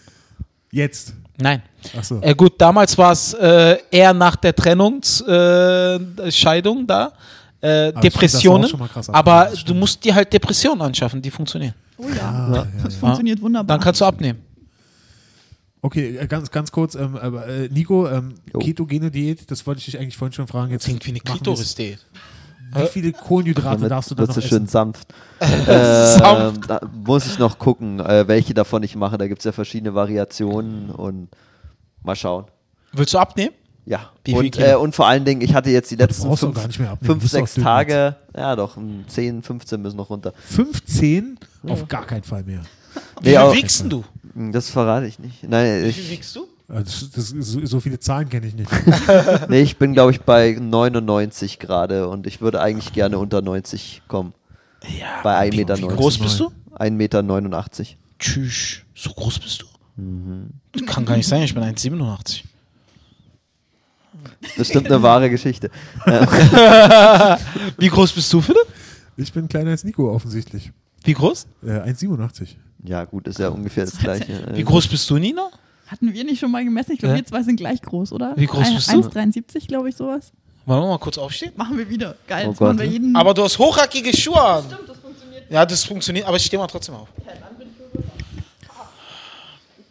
Jetzt. Nein. Achso. Äh, gut, damals war es äh, eher nach der Trennungsscheidung äh, Scheidung da. Äh, das war Depressionen. auch schon mal krass aber du musst dir halt Depressionen anschaffen, die funktionieren. Oh ja, Ah, ja, das funktioniert wunderbar. Dann kannst du abnehmen. Okay, äh, ganz, ganz kurz, ähm, aber, äh, Nico, ähm, ketogene Diät, das wollte ich dich eigentlich vorhin schon fragen. Jetzt Klingt wie eine. Klitoris-Diät. Wie viele Kohlenhydrate Damit darfst du da wird noch so essen? schön sanft. Sanft. ähm, da muss ich noch gucken, äh, welche davon ich mache. Da gibt es ja verschiedene Variationen und mal schauen. Willst du abnehmen? Ja, und, äh, und vor allen Dingen, ich hatte jetzt die letzten fünf, gar nicht mehr abnehmen, fünf sechs Tage, ja doch, um 10, 15 müssen noch runter. 15? Auf gar keinen Fall mehr. Wie Nee, viel wiegst denn du? Hm, Das verrate ich nicht. Nein, Wie viel ich, wiegst du? Also Das, das, so, so viele Zahlen kenne ich nicht. nee, ich bin, glaube ich, bei 99 gerade und ich würde eigentlich gerne unter 90 kommen. Ja. Bei 1,90 wie, Meter. wie groß bist du? 1,89 Meter. Tschüss. So groß bist du? Mhm. Das kann gar nicht sein, ich bin 1,87. Bestimmt eine wahre Geschichte. Wie groß bist du, Philipp? Ich bin kleiner als Nico offensichtlich. Wie groß? Äh, 1,87. Ja, gut, ist ja ungefähr das gleiche. Wie groß bist du, Nina? Hatten wir nicht schon mal gemessen? Ich glaube, Ja. wir zwei sind gleich groß, oder? Wie groß bist du? 1,73, glaube ich, sowas. Wollen wir mal kurz aufstehen? Machen wir wieder. Geil, Oh Gott. wir jeden. Aber du hast hochhackige Schuhe an. Stimmt, das funktioniert. Ja, das funktioniert, aber ich stehe mal trotzdem auf.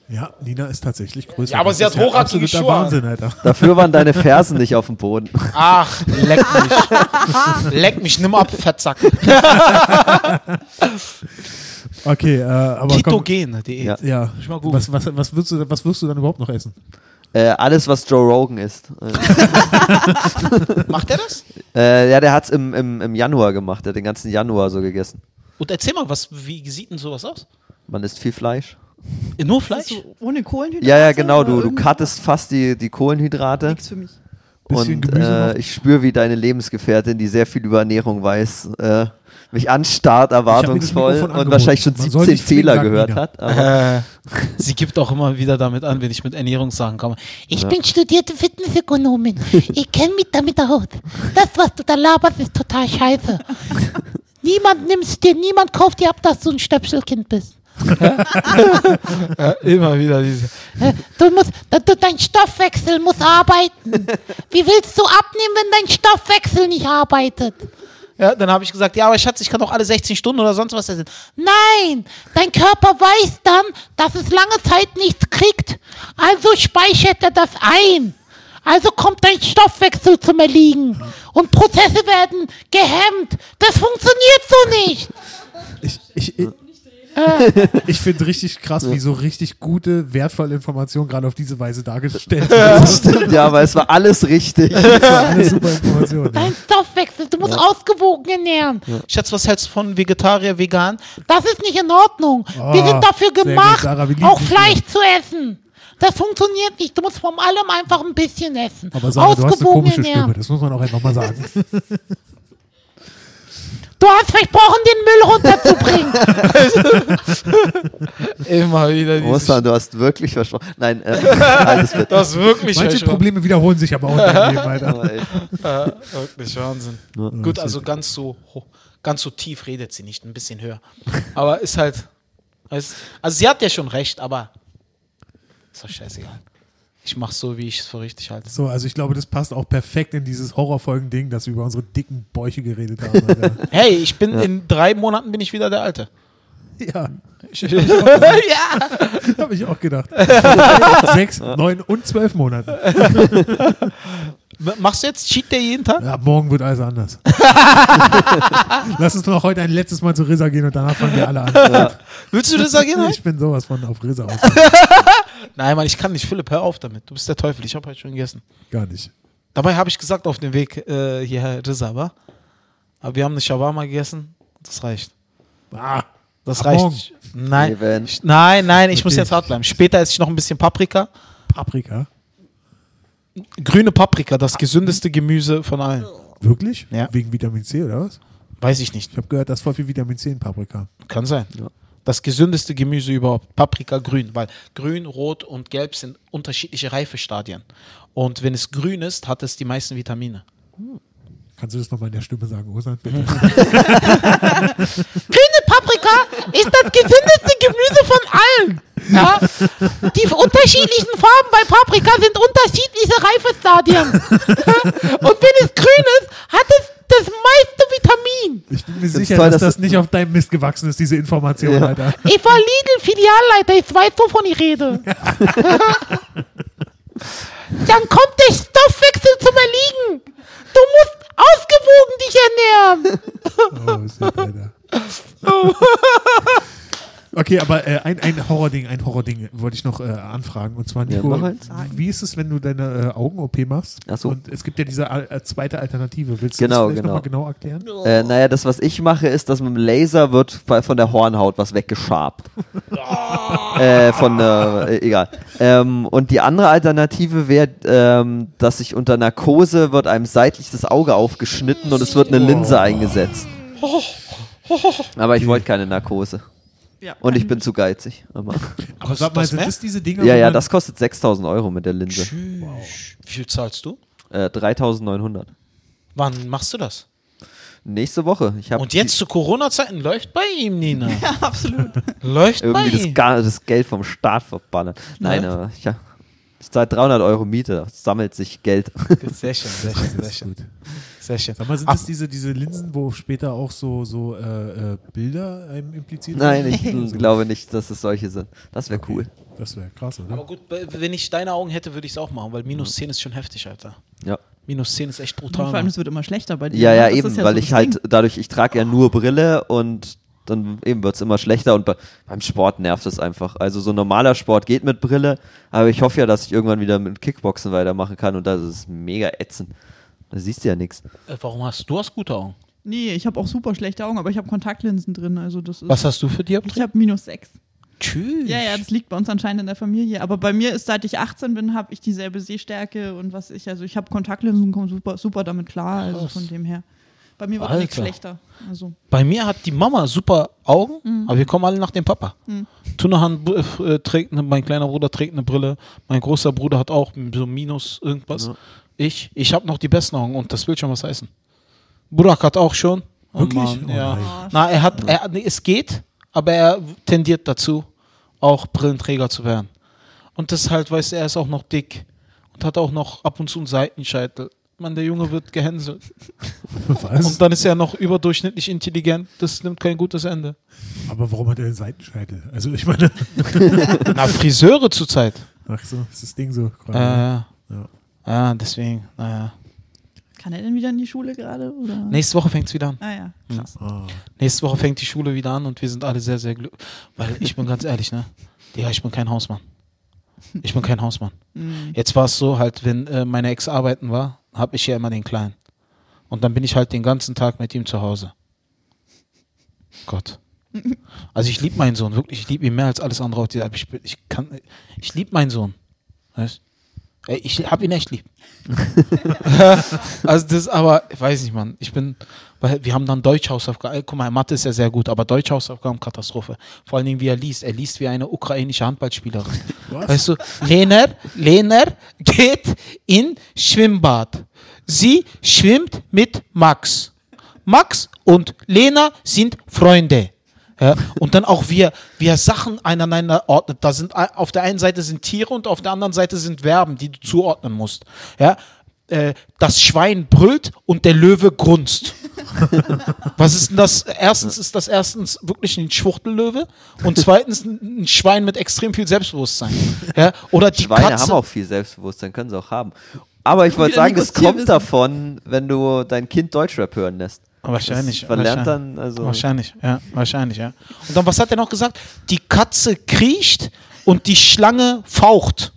Ja, Nina ist tatsächlich größer. Ja, aber sie hat hochhackige absoluter Schuhe an. Wahnsinn, Alter. Dafür waren deine Fersen nicht auf dem Boden. Ach, leck mich. leck mich, nimm ab, Fettsack. Okay, äh, aber komm, Ketogene Diät. Ja. ja, Ich mal googeln. was, was, was, wirst du, was wirst du dann überhaupt noch essen? Äh, alles, was Joe Rogan ist. Macht er das? Äh, ja, der hat es im, im, im Januar gemacht. Der hat den ganzen Januar so gegessen. Und erzähl mal, was, wie sieht denn sowas aus? Man isst viel Fleisch. Nur Das Fleisch? ist so ohne Kohlenhydrate. Ja, ja, genau. Du, du cuttest fast die, die Kohlenhydrate. Nix für mich. Und äh, ich spüre, wie deine Lebensgefährtin, die sehr viel über Ernährung weiß, äh, mich anstarrt erwartungsvoll und wahrscheinlich schon Man soll 17 nicht zwingen, Fehler gehört hat. Aber Äh, sie gibt auch immer wieder damit an, wenn ich mit Ernährungssachen komme. Ich bin studierte Fitnessökonomin. Ich kenne mich damit aus. Das, was du da laberst, ist total scheiße. Niemand nimmt's dir, niemand kauft dir ab, dass du ein Stöpselkind bist. Ja, immer wieder diese. Äh, Du musst, du, dein Stoffwechsel muss arbeiten. Wie willst du abnehmen, wenn dein Stoffwechsel nicht arbeitet? Ja, dann habe ich gesagt, ja, aber Schatz, ich kann doch alle 16 Stunden oder sonst was essen. Nein, dein Körper weiß dann, dass es lange Zeit nichts kriegt. Also speichert er das ein. Also kommt dein Stoffwechsel zum Erliegen. Und Prozesse werden gehemmt. Das funktioniert so nicht. Ich, ich, ich, Ich finde richtig krass, wie so richtig gute, wertvolle Informationen gerade auf diese Weise dargestellt werden. Stimmt, ja, aber es war alles richtig. Das war alles super Informationen. Dein Stoffwechsel, du musst ausgewogen ernähren. Schatz, was hältst du von Vegetarier, Vegan? Das ist nicht in Ordnung. Oh, wir sind dafür gemacht, Sarah, auch Fleisch zu essen. Das funktioniert nicht. Du musst von allem einfach ein bisschen essen. Aber Sarah, du hast eine Ausgewogen komische ernähren. Stimme, das muss man auch einfach mal sagen. Du hast versprochen, den Müll runterzubringen. Immer wieder dieses... Ostern, du hast wirklich versprochen. Nein, äh, alles wird. Das ist wirklich Manche versprochen. Probleme wiederholen sich aber auch in Leben, Alter. Ey, Ja, wirklich Wahnsinn. Gut, also ganz so, ganz so tief redet sie nicht, ein bisschen höher. Aber ist halt. Also sie hat ja schon recht, aber ist doch scheißegal. Ich mach so, wie ich es für richtig halte. So, also ich glaube, das passt auch perfekt in dieses Horrorfolgen-Ding, dass wir über unsere dicken Bäuche geredet haben. Hey, ich bin in drei Monaten bin ich wieder der Alte. ja, Ich, ja. habe ich auch gedacht. Sechs, neun und zwölf Monate. Machst du jetzt Cheat Day jeden Tag? Ja, morgen wird alles anders. Lass uns noch heute ein letztes Mal zu Risa gehen und danach fangen wir alle an. Willst du das sagen? Ich bin sowas von auf Risa aus. Nein, Mann, ich kann nicht. Philipp, hör auf damit. Du bist der Teufel. Ich habe heute schon gegessen. Gar nicht. Dabei habe ich gesagt auf dem Weg äh, hierher war. Aber wir haben eine Shawarma gegessen. Das reicht. Ah, Das reicht. morgen. Nein, ich- nein, nein, ich muss Okay. jetzt hart bleiben. Später esse ich noch ein bisschen Paprika. Paprika. Grüne Paprika, das gesündeste Gemüse von allen. Wirklich? Ja. Wegen Vitamin C oder was? Weiß ich nicht. Ich habe gehört, da ist voll viel Vitamin C in Paprika. Kann sein. Ja. Das gesündeste Gemüse überhaupt. Paprika grün, weil grün, rot und gelb sind unterschiedliche Reifestadien. Und wenn es grün ist, hat es die meisten Vitamine. Kannst du das nochmal in der Stimme sagen, Osan? Bitte. Grüne Paprika ist das gesündeste Gemüse von allen. Ja? Die unterschiedlichen Farben bei Paprika sind unterschiedliche Reifestadien. Und wenn es grün ist, hat es das meiste Vitamin. Ich bin mir sicher, toll, dass dass das nicht auf deinem Mist gewachsen ist, diese Information, Ja. Alter. Ich war Lidl-Filialleiter, ich weiß, wovon ich rede. Dann kommt der Stoffwechsel zum Erliegen. Du musst ausgewogen dich ernähren. Oh, shit, Alter. Okay, aber äh, ein, ein Horrording, ein Horrording wollte ich noch äh, anfragen. Und zwar, Ja, Nico, mach eins. wie ist es, wenn du deine äh, Augen-OP machst? Ach so. Und es gibt ja diese al- äh, zweite Alternative. Willst du Genau, das genau. nochmal genau erklären? Äh, naja, das, was ich mache, ist, dass mit dem Laser wird von der Hornhaut was weggeschabt. äh, von, äh, egal. Ähm, und die andere Alternative wäre, ähm, dass sich unter Narkose wird einem seitlich das Auge aufgeschnitten und es wird eine Linse eingesetzt. Aber ich wollte keine Narkose. Ja, Und ich bin zu geizig. Aber Aber sag mal, das sind das diese Dinger? ja, ja, das kostet 6000 Euro mit der Linse. Tschüss. Wie viel zahlst du? Äh, 3900. Wann machst du das? Nächste Woche. Ich habe Und jetzt zu Corona-Zeiten läuft bei ihm, Nina. Ja, absolut. Läuft bei irgendwie das, ihm. Ga- das Geld vom Staat verballert. Nein, Ja. aber ich, ja, ich zahle 300 Euro Miete, da sammelt sich Geld. Sehr schön, sehr schön, sehr schön. Sehr schön. Sag mal, sind Ab- das diese, diese Linsen, wo später auch so, so äh, äh, Bilder einem impliziert Nein, werden? ich glaube nicht, dass es solche sind. Das wäre cool. Das wäre krass, oder? Aber gut, wenn ich deine Augen hätte, würde ich es auch machen, weil minus 10 ist schon heftig, Alter. Ja, Minus 10 ist echt Und brutal. vor allem, es wird immer schlechter bei dir. ja, ja ne? Das eben, ja weil so ich halt dadurch, ich trage ja nur Brille und dann eben wird es immer schlechter und be beim Sport nervt es einfach. Also so normaler Sport geht mit Brille, aber ich hoffe ja, dass ich irgendwann wieder mit Kickboxen weitermachen kann und das ist mega ätzend. Da siehst du ja nichts. Äh, Warum hast du hast gute Augen? Nee, ich habe auch super schlechte Augen, aber ich habe Kontaktlinsen drin. Also das ist, Was hast du für ich Dioptrien? habe minus sechs. Tschüss. Ja, ja, das liegt bei uns anscheinend in der Familie. Aber bei mir ist, seit ich 18 bin, habe ich dieselbe Sehstärke und was ich, also ich habe Kontaktlinsen und komme super, super damit klar. Also Krass. von dem her. Bei mir wird auch nichts Alter. schlechter. Also, Bei mir hat die Mama super Augen, Mhm. aber wir kommen alle nach dem Papa. Tunahan b- f- äh, trägt, eine, mein kleiner Bruder trägt eine Brille, mein großer Bruder hat auch so minus irgendwas. Ja. Ich, ich habe noch die besten Augen und das will schon was heißen. Burak hat auch schon. Oh Wirklich? Mann, Oh ja. Na, er hat, er, nee, es geht, aber er tendiert dazu, auch Brillenträger zu werden. Und das ist halt, weißt du, er ist auch noch dick und hat auch noch ab und zu einen Seitenscheitel. Man, der Junge wird gehänselt. Was? Und dann ist er noch überdurchschnittlich intelligent. Das nimmt kein gutes Ende. Aber warum hat er einen Seitenscheitel? Also ich meine, Na, Friseure zurzeit. ach so, ist das Ding so. Äh, ja. Ja. ja, deswegen, naja. Kann er denn wieder in die Schule gerade? Oder? Nächste Woche fängt es wieder an. Ah ja, krass. Ah. Nächste Woche fängt die Schule wieder an und wir sind alle sehr, sehr glücklich. Weil ich bin ganz ehrlich, ne? Ja, ich bin kein Hausmann. Ich bin kein Hausmann. Jetzt war es so, halt, wenn äh, meine Ex arbeiten war, habe ich ja immer den Kleinen. Und dann bin ich halt den ganzen Tag mit ihm zu Hause. Gott. Also ich liebe meinen Sohn, wirklich, ich liebe ihn mehr als alles andere auf dieser Welt. Ich, ich kann, ich liebe meinen Sohn. Weißt? Ey, Ich habe ihn echt lieb. also das, aber, ich weiß nicht, Mann. Ich bin, weil wir haben dann Deutschhausaufgaben. Guck mal, Mathe ist ja sehr gut, aber Deutschhausaufgaben Katastrophe. Vor allen Dingen, wie er liest. Er liest wie eine ukrainische Handballspielerin. Weißt du, Lena, Lena geht in Schwimmbad. Sie schwimmt mit Max. Max und Lena sind Freunde. Ja, und dann auch wie wie er Sachen einander ordnet. Da sind auf der einen Seite sind Tiere und auf der anderen Seite sind Verben, die du zuordnen musst. Ja, äh, das Schwein brüllt und der Löwe grunzt. Was ist denn das? Erstens ist das erstens wirklich ein Schwuchtellöwe und zweitens ein ein Schwein mit extrem viel Selbstbewusstsein. Ja, oder die Schweine Katze. haben auch viel Selbstbewusstsein, können sie auch haben. Aber ich wollte sagen, es kommt davon, wenn du dein Kind Deutschrap hören lässt. Wahrscheinlich. Das verlernt wahrscheinlich. dann, also- Wahrscheinlich, ja, wahrscheinlich, ja. Und dann, was hat er noch gesagt? Die Katze kriecht und die Schlange faucht.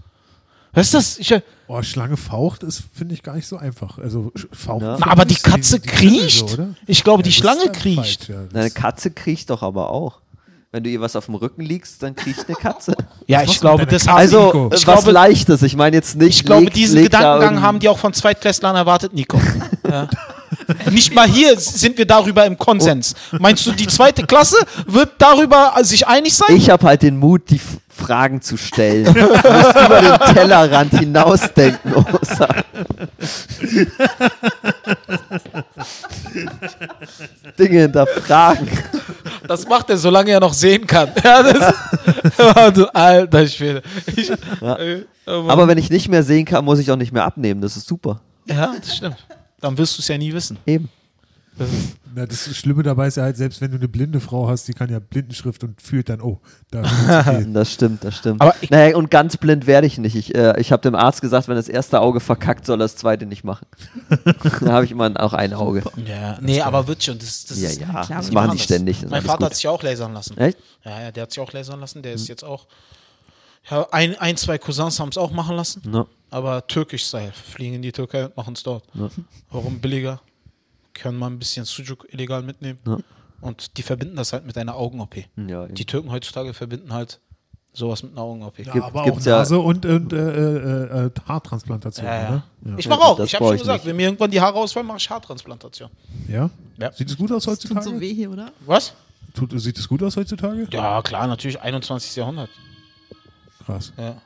Was ist das? Ich, Oh, Schlange faucht ist, finde ich, gar nicht so einfach. Also faucht. Ja. na, aber die die- Katze die kriecht? so, oder? ich glaube, die Ja, das Schlange kriecht. ja. Eine Katze kriecht doch aber auch. Wenn du ihr was auf dem Rücken liegst, dann kriecht eine Katze. Ja, ich glaube, das haben Also, Nico. Ich was glaube- Leichtes. Ich meine jetzt nicht. Ich glaube, leg- diesen Gedankengang haben die auch von Zweitklässlern erwartet, Nico. Ja. Nicht mal hier sind wir darüber im Konsens. Meinst du, die zweite Klasse wird darüber sich einig sein? Ich habe halt den Mut, die Fragen zu stellen. Du musst über den Tellerrand hinausdenken, Osa. Dinge hinterfragen. Das macht er, solange er noch sehen kann. Ja, das, alter Schwede. Ich, äh, aber, Aber wenn ich nicht mehr sehen kann, muss ich auch nicht mehr abnehmen. Das ist super. ja, das stimmt. Dann wirst du es ja nie wissen. Eben. Das ist, Na, das Schlimme dabei ist ja halt, selbst wenn du eine blinde Frau hast, die kann ja Blindenschrift und fühlt dann, oh, da. Das stimmt, das stimmt. Aber naja, und ganz blind werde ich nicht. Ich, äh, ich habe dem Arzt gesagt, wenn das erste Auge verkackt, soll er das zweite nicht machen. Dann habe ich immer auch ein Auge. ja, nee, aber wird schon. Das, das Ja, ist, ja, klar, das machen die ständig. Das Mein Vater gut. hat sich auch lasern lassen. Echt? Ja, ja, der hat sich auch lasern lassen. Der ist jetzt auch. Ja, ein, ein, zwei Cousins haben es auch machen lassen. No. Aber türkisch-Style. Fliegen in die Türkei und machen es dort. Warum billiger? Können mal ein bisschen Sucuk illegal mitnehmen. Ja. Und die verbinden das halt mit einer Augen-OP. Ja, Die Türken heutzutage verbinden halt sowas mit einer Augen-OP. Ja, Gibt- aber auch gibt's ja- Nase und, und äh, äh, äh, Haartransplantation, Ja, ja. Ja. Ich mache auch. Das ich habe schon ich gesagt, nicht. wenn mir irgendwann die Haare ausfallen, mache ich Haartransplantation. ja? Ja. Sieht es gut aus Tut so heutzutage? weh hier, oder? Was? Tut, sieht es gut aus heutzutage? Ja, klar, natürlich 21. Jahrhundert. Krass. Ja.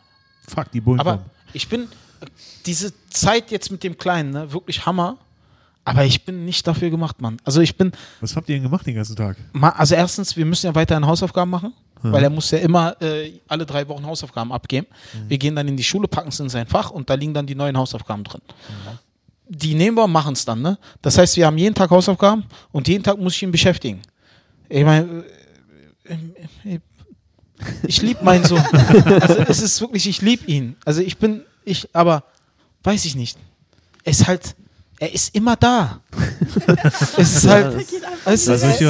Fuck, die Bullen Aber kommen. Ich bin äh, diese Zeit jetzt mit dem Kleinen, ne, wirklich Hammer. Aber ich bin nicht dafür gemacht, Mann. Also ich bin, Was habt ihr denn gemacht den ganzen Tag? also erstens, wir müssen ja weiterhin Hausaufgaben machen, weil er muss ja immer äh, alle drei Wochen Hausaufgaben abgeben. Wir gehen dann in die Schule, packen es in sein Fach und da liegen dann die neuen Hausaufgaben drin. Die nehmen wir und machen es dann, ne? Das heißt, wir haben jeden Tag Hausaufgaben und jeden Tag muss ich ihn beschäftigen. Ich meine, äh, äh, ich liebe meinen Sohn. Also es ist wirklich, ich liebe ihn. Also ich bin, ich, aber weiß ich nicht. Es ist halt, er ist immer da. es ist halt, es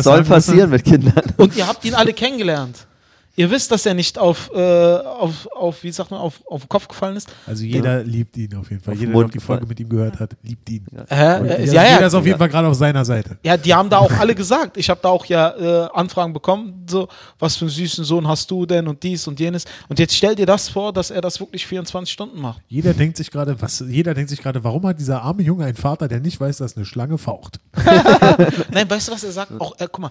soll passieren mit Kindern. und ihr habt ihn alle kennengelernt. Ihr wisst, dass er nicht auf, äh, auf, auf wie sagt man, auf, auf den Kopf gefallen ist. Also jeder liebt ihn auf jeden Fall. Auf jeder, der die Folge gefallen. mit ihm gehört hat, liebt ihn. Äh, Und äh, jeder, ja, jeder ja, ist auf jeden Fall gerade auf seiner Seite. ja, die haben da auch alle gesagt. Ich habe da auch ja äh, Anfragen bekommen, so, was für einen süßen Sohn hast du denn und dies und jenes. Und jetzt stell dir das vor, dass er das wirklich 24 Stunden macht. Jeder denkt sich gerade, was, jeder denkt sich gerade, warum hat dieser arme Junge einen Vater, der nicht weiß, dass eine Schlange faucht? Nein, weißt du, was er sagt? Auch, äh, guck mal,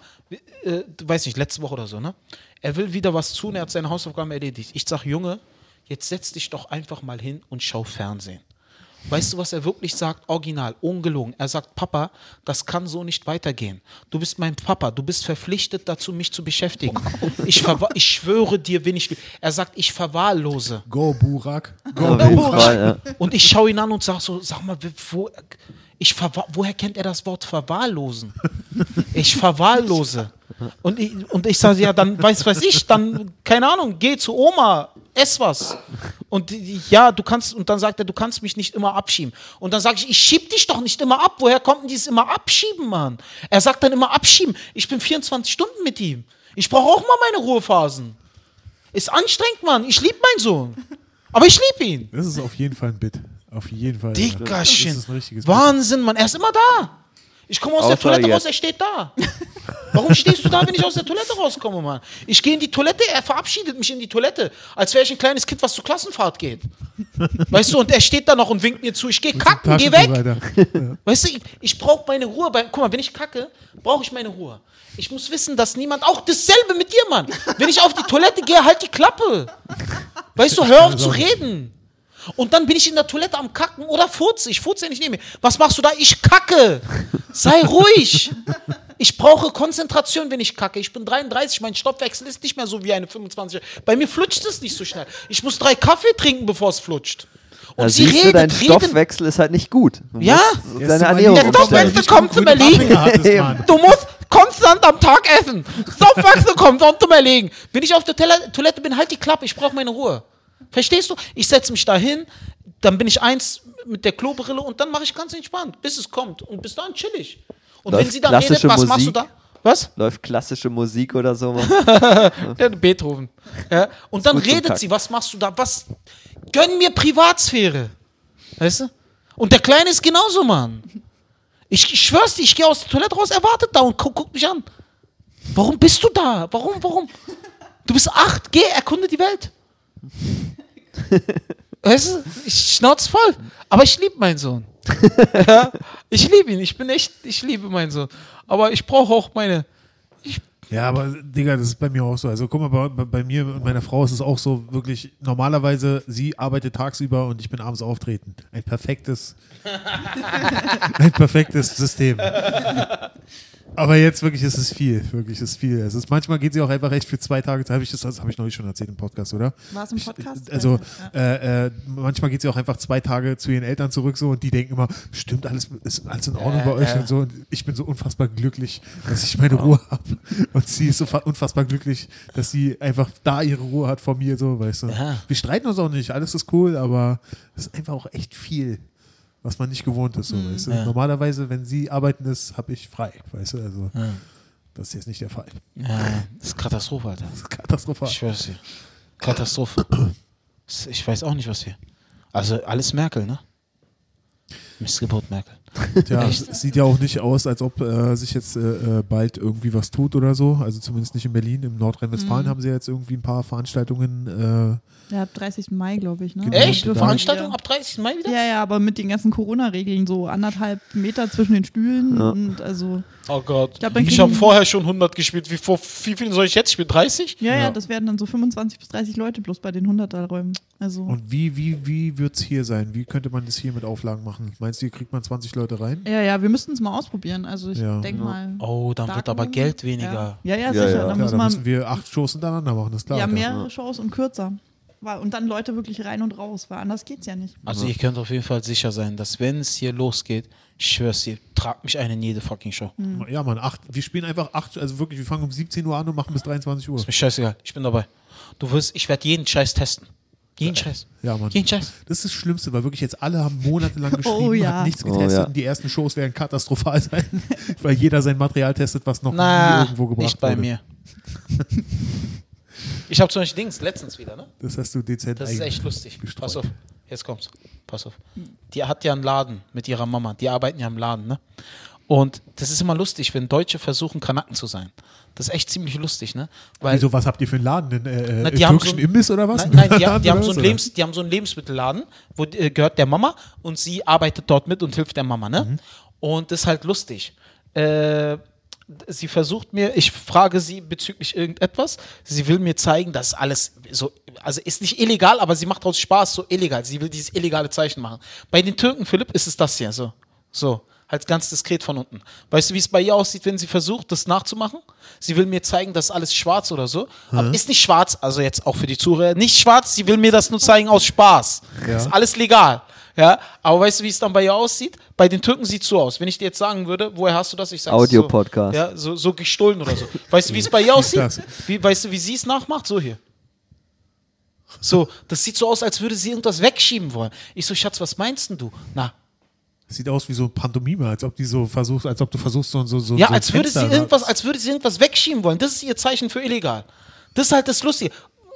äh, du weißt nicht, letzte Woche oder so, ne? Er will wieder was tun, er hat seine Hausaufgaben erledigt. Ich sag, Junge, jetzt setz dich doch einfach mal hin und schau Fernsehen. Weißt du, was er wirklich sagt? Original, ungelogen. Er sagt, Papa, das kann so nicht weitergehen. Du bist mein Papa, du bist verpflichtet dazu, mich zu beschäftigen. Ich, ich schwöre dir, wenn ich will. Er sagt, ich verwahrlose. Go, Burak. Go, ja. Und ich schaue ihn an und sage so, sag mal, wo, ich woher kennt er das Wort verwahrlosen? Ich verwahrlose. Und ich, und ich sage, ja, dann weiß was ich, dann, keine Ahnung, geh zu Oma, ess was. Und ja, du kannst, und dann sagt er, du kannst mich nicht immer abschieben. Und dann sage ich, ich schieb dich doch nicht immer ab. Woher kommt denn dieses immer abschieben, Mann? Er sagt dann immer abschieben. Ich bin 24 Stunden mit ihm. Ich brauche auch mal meine Ruhephasen. Ist anstrengend, Mann. Ich liebe meinen Sohn. Aber ich liebe ihn. Das ist auf jeden Fall ein Bit. Auf jeden Fall. Dickerchen. Das ist ein richtiges Bit. Wahnsinn, Mann. Er ist immer da. Ich komme aus der Außer Toilette jetzt. raus, er steht da. Warum stehst du da, wenn ich aus der Toilette rauskomme, Mann? Ich gehe in die Toilette, er verabschiedet mich in die Toilette, als wäre ich ein kleines Kind, was zur Klassenfahrt geht. Weißt du, und er steht da noch und winkt mir zu. Ich gehe kacken, geh weg. Weißt du, ich, ich brauche meine Ruhe. Bei, guck mal, wenn ich kacke, brauche ich meine Ruhe. Ich muss wissen, dass niemand. Auch dasselbe mit dir, Mann. Wenn ich auf die Toilette gehe, halt die Klappe. Weißt du, hör auf zu reden. Und dann bin ich in der Toilette am Kacken oder furze. Ich furze ja nicht neben mir. Was machst du da? Ich kacke. Sei ruhig. Ich brauche Konzentration, wenn ich kacke. Ich bin 33, mein Stoffwechsel ist nicht mehr so wie eine 25. Bei mir flutscht es nicht so schnell. Ich muss drei Kaffee trinken, bevor es flutscht. Und Da sie siehst du, redet, dein reden. Stoffwechsel ist halt nicht gut. Du Ja. deine ist Ernährung Der Stoffwechsel kommt zum Erliegen. Du musst konstant am Tag essen. Stoffwechsel kommt zum Erliegen. Wenn ich auf der Toilette bin, halt die Klappe. Ich brauche meine Ruhe. Verstehst du? Ich setze mich da hin, dann bin ich eins mit der Klobrille und dann mache ich ganz entspannt, bis es kommt. Und bis dahin chill ich. Und wenn Läuft sie dann redet, was klassische machst du Musik? da? Was? Läuft klassische Musik oder so. Ja, Beethoven. Ja. Und dann redet sie, was machst du da? Was? Gönn mir Privatsphäre. Weißt du? Und der Kleine ist genauso, Mann. Ich, ich schwör's dir, ich gehe aus der Toilette raus, er wartet da und guck, guck mich an. Warum bist du da? Warum, warum? Du bist acht, geh, erkunde die Welt. Weißt du, ich schnauz voll. Aber ich liebe meinen Sohn. ja, ich liebe ihn, ich bin echt, ich liebe meinen Sohn. Aber ich brauche auch meine. Ja, aber Digga, das ist bei mir auch so. Also guck mal, bei, bei- bei mir und meiner Frau ist es auch so wirklich, normalerweise, sie arbeitet tagsüber und ich bin abends auftreten. Ein perfektes, ein perfektes System. Aber jetzt wirklich ist es viel, wirklich ist viel. Es ist, manchmal geht sie auch einfach echt für zwei Tage, das habe ich, das, das habe ich neulich schon erzählt im Podcast, oder? War es im Podcast? Also Ja. äh, äh, manchmal geht sie auch einfach zwei Tage zu ihren Eltern zurück so und die denken immer, stimmt alles, ist alles in Ordnung Ja, bei euch und so. Und ich bin so unfassbar glücklich, dass ich meine Ruhe habe. Und sie ist so fa- unfassbar glücklich, dass sie einfach da ihre Ruhe hat vor mir, so, weißt du. Ja. Wir streiten uns auch nicht, alles ist cool, aber es ist einfach auch echt viel, was man nicht gewohnt ist, so, weißt du. Ja. Normalerweise, wenn sie arbeiten ist, habe ich frei, weißt du. Also das ist jetzt nicht der Fall. Ja, das ist Katastrophe, Alter. Das ist katastrophal. Ich schwör's dir. Katastrophe. Ich weiß auch nicht, was wir. Also alles Merkel, ne? Missgeburt Merkel. Ja, es sieht ja auch nicht aus, als ob äh, sich jetzt äh, äh, bald irgendwie was tut oder so. Also zumindest nicht in Berlin. Im Nordrhein-Westfalen Mhm. haben sie jetzt irgendwie ein paar Veranstaltungen. Ja, ab 30. Mai, glaube ich. Ne? Genau. Echt? da- Veranstaltung Ja. ab 30. Mai wieder? Ja, ja, aber mit den ganzen Corona-Regeln so anderthalb Meter zwischen den Stühlen Ja. und also Oh Gott. Ich glaub, dann Ich habe vorher schon 100 gespielt. Wie, vor, wie viel soll ich jetzt spielen? 30? ja, ja, Ja. das werden dann so 25 bis 30 Leute bloß bei den 100er-Räumen. Also Und wie, wie, wie wird es hier sein? Wie könnte man das hier mit Auflagen machen? Meinst du, hier kriegt man 20 Leute rein? ja, ja, wir müssten es mal ausprobieren. Also ich Ja. denke mal. Oh, dann wird aber Geld weniger. Ja, ja, sicher. ja. Dann Ja, muss da man müssen wir acht Shows hintereinander machen, das ist klar. ja mehrere Shows und kürzer. Weil- Und dann Leute wirklich rein und raus, weil anders geht's ja nicht. Also ihr könnt auf jeden Fall sicher sein, dass wenn es hier losgeht, ich schwör's dir, tragt mich ein in jede fucking Show. Ja, Mann, acht, wir spielen einfach acht, also wirklich, wir fangen um 17 Uhr an und machen bis 23 Uhr. Ist mir scheißegal. Ich bin dabei. Du wirst, ich werde jeden Scheiß testen. Jeden Scheiß. Ja, Mann. Jeden Scheiß. Das ist das Schlimmste, weil wirklich jetzt alle haben monatelang geschrieben, Oh, ja. hat nichts Oh, getestet ja. und die ersten Shows werden katastrophal sein, weil jeder sein Material testet, was noch nie Na, irgendwo gebracht nicht bei wurde. mir. ich habe zum Beispiel Dings letztens wieder, ne? Das hast du dezent Das ist echt lustig. gestreut. Pass auf, jetzt kommt's. Pass auf. Die hat ja einen Laden mit ihrer Mama. Die arbeiten ja im Laden, ne? Und das ist immer lustig, wenn Deutsche versuchen, Kanaken zu sein. Das ist echt ziemlich lustig, ne? Weil Wieso, was habt ihr für einen Laden? Einen äh, Na, äh, die haben türkischen so ein- Imbiss oder was? Nein, nein die, haben- die, haben so einen? Lebens, die haben so einen Lebensmittelladen, wo äh, gehört der Mama und sie arbeitet dort mit und hilft der Mama, ne? Mhm. Und das ist halt lustig. Äh, sie versucht mir, ich frage sie bezüglich irgendetwas, sie will mir zeigen, dass alles so, also ist nicht illegal, aber sie macht aus Spaß so illegal. Sie will dieses illegale Zeichen machen. Bei den Türken, Philipp, ist es das hier, so. So. Halt ganz diskret von unten. Weißt du, wie es bei ihr aussieht, wenn sie versucht, das nachzumachen? Sie will mir zeigen, dass alles schwarz oder so. Aber ist nicht schwarz, also jetzt auch für die Zuhörer, nicht schwarz, sie will mir das nur zeigen aus Spaß. Ja. Ist alles legal. Ja, aber weißt du, wie es dann bei ihr aussieht? Bei den Türken sieht es so aus. Wenn ich dir jetzt sagen würde, woher hast du das? Ich sage Audio-Podcast. So, ja, so, so gestohlen oder so. Weißt du, wie es bei ihr aussieht? Wie, weißt du, wie sie es nachmacht? So hier. So, das sieht so aus, als würde sie irgendwas wegschieben wollen. Ich so, Schatz, was meinst denn du? Na, Sieht aus wie so ein Pantomime, als ob die so versuchst, als ob du versuchst, so, so, so ja, so ein als würde sie irgendwas, als würde sie irgendwas wegschieben wollen. Das ist ihr Zeichen für illegal. Das ist halt das Lustige.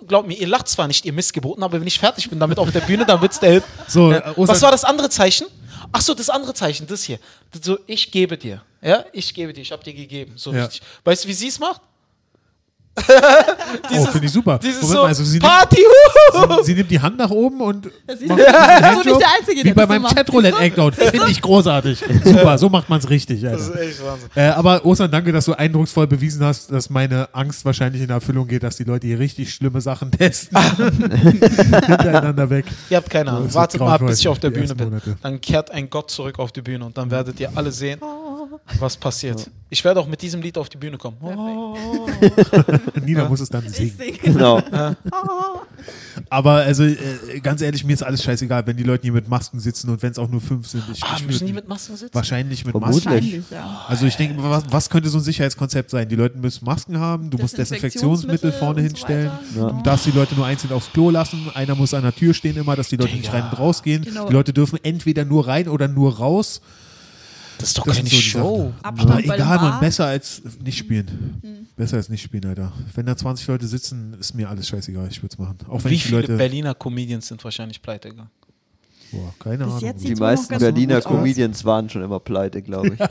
Glaubt mir, ihr lacht zwar nicht, ihr Missgeboten, aber wenn ich fertig bin damit auf der Bühne, dann wird's der Hit. So, Äh, was war das andere Zeichen? Ach so, das andere Zeichen, das hier. Das so, ich gebe dir. Ja, ich gebe dir, ich habe dir gegeben. So Ja. richtig. Weißt du, wie sie es macht? Oh, finde ich super. Dieses Moment so, mal, also sie, nimmt, Party, huhu! sie, sie nimmt die Hand nach oben und Das ist- macht Handjob, nicht der Einzige, Wie der bei das meinem macht. Chatroulette-Act-Out. Finde ich großartig. Super, so macht man es richtig. Alter. Das ist echt Wahnsinn. Äh, aber Ostern, danke, dass du eindrucksvoll bewiesen hast, dass meine Angst wahrscheinlich in Erfüllung geht, dass die Leute hier richtig schlimme Sachen testen. Hintereinander weg. Ihr habt keine Ahnung. Das Wartet mal, bis ich auf der Bühne bin. Monate. Dann kehrt ein Gott zurück auf die Bühne und dann werdet ihr alle sehen, was passiert. Ich werde auch mit diesem Lied auf die Bühne kommen. Oh. Nina muss es dann Ich singen. singe. Genau. Aber also äh, ganz ehrlich, mir ist alles scheißegal, wenn die Leute hier mit Masken sitzen und wenn es auch nur fünf sind. Ich, Ah, ich müssen die mit Masken sitzen? Wahrscheinlich mit Vermutlich. Masken. Wahrscheinlich, ja. Also ich denke, was, was könnte so ein Sicherheitskonzept sein? Die Leute müssen Masken haben, du musst Desinfektionsmittel vorne so hinstellen. weiter. Du darfst die Leute nur einzeln aufs Klo lassen. Einer muss an der Tür stehen immer, dass die Leute nicht Digga. rein und rausgehen. Genau. Die Leute dürfen entweder nur rein oder nur raus. Das ist doch Das keine sind so Show. Aber egal, man, besser als nicht spielen. Besser als nicht spielen, Alter. Wenn da 20 Leute sitzen, ist mir alles scheißegal. Ich würde es machen. Auch wenn Wie viele Leute. Berliner Comedians sind wahrscheinlich pleite gegangen? Boah, keine Bis Ahnung. Die meisten Berliner aus. Comedians waren schon immer pleite, glaube ich.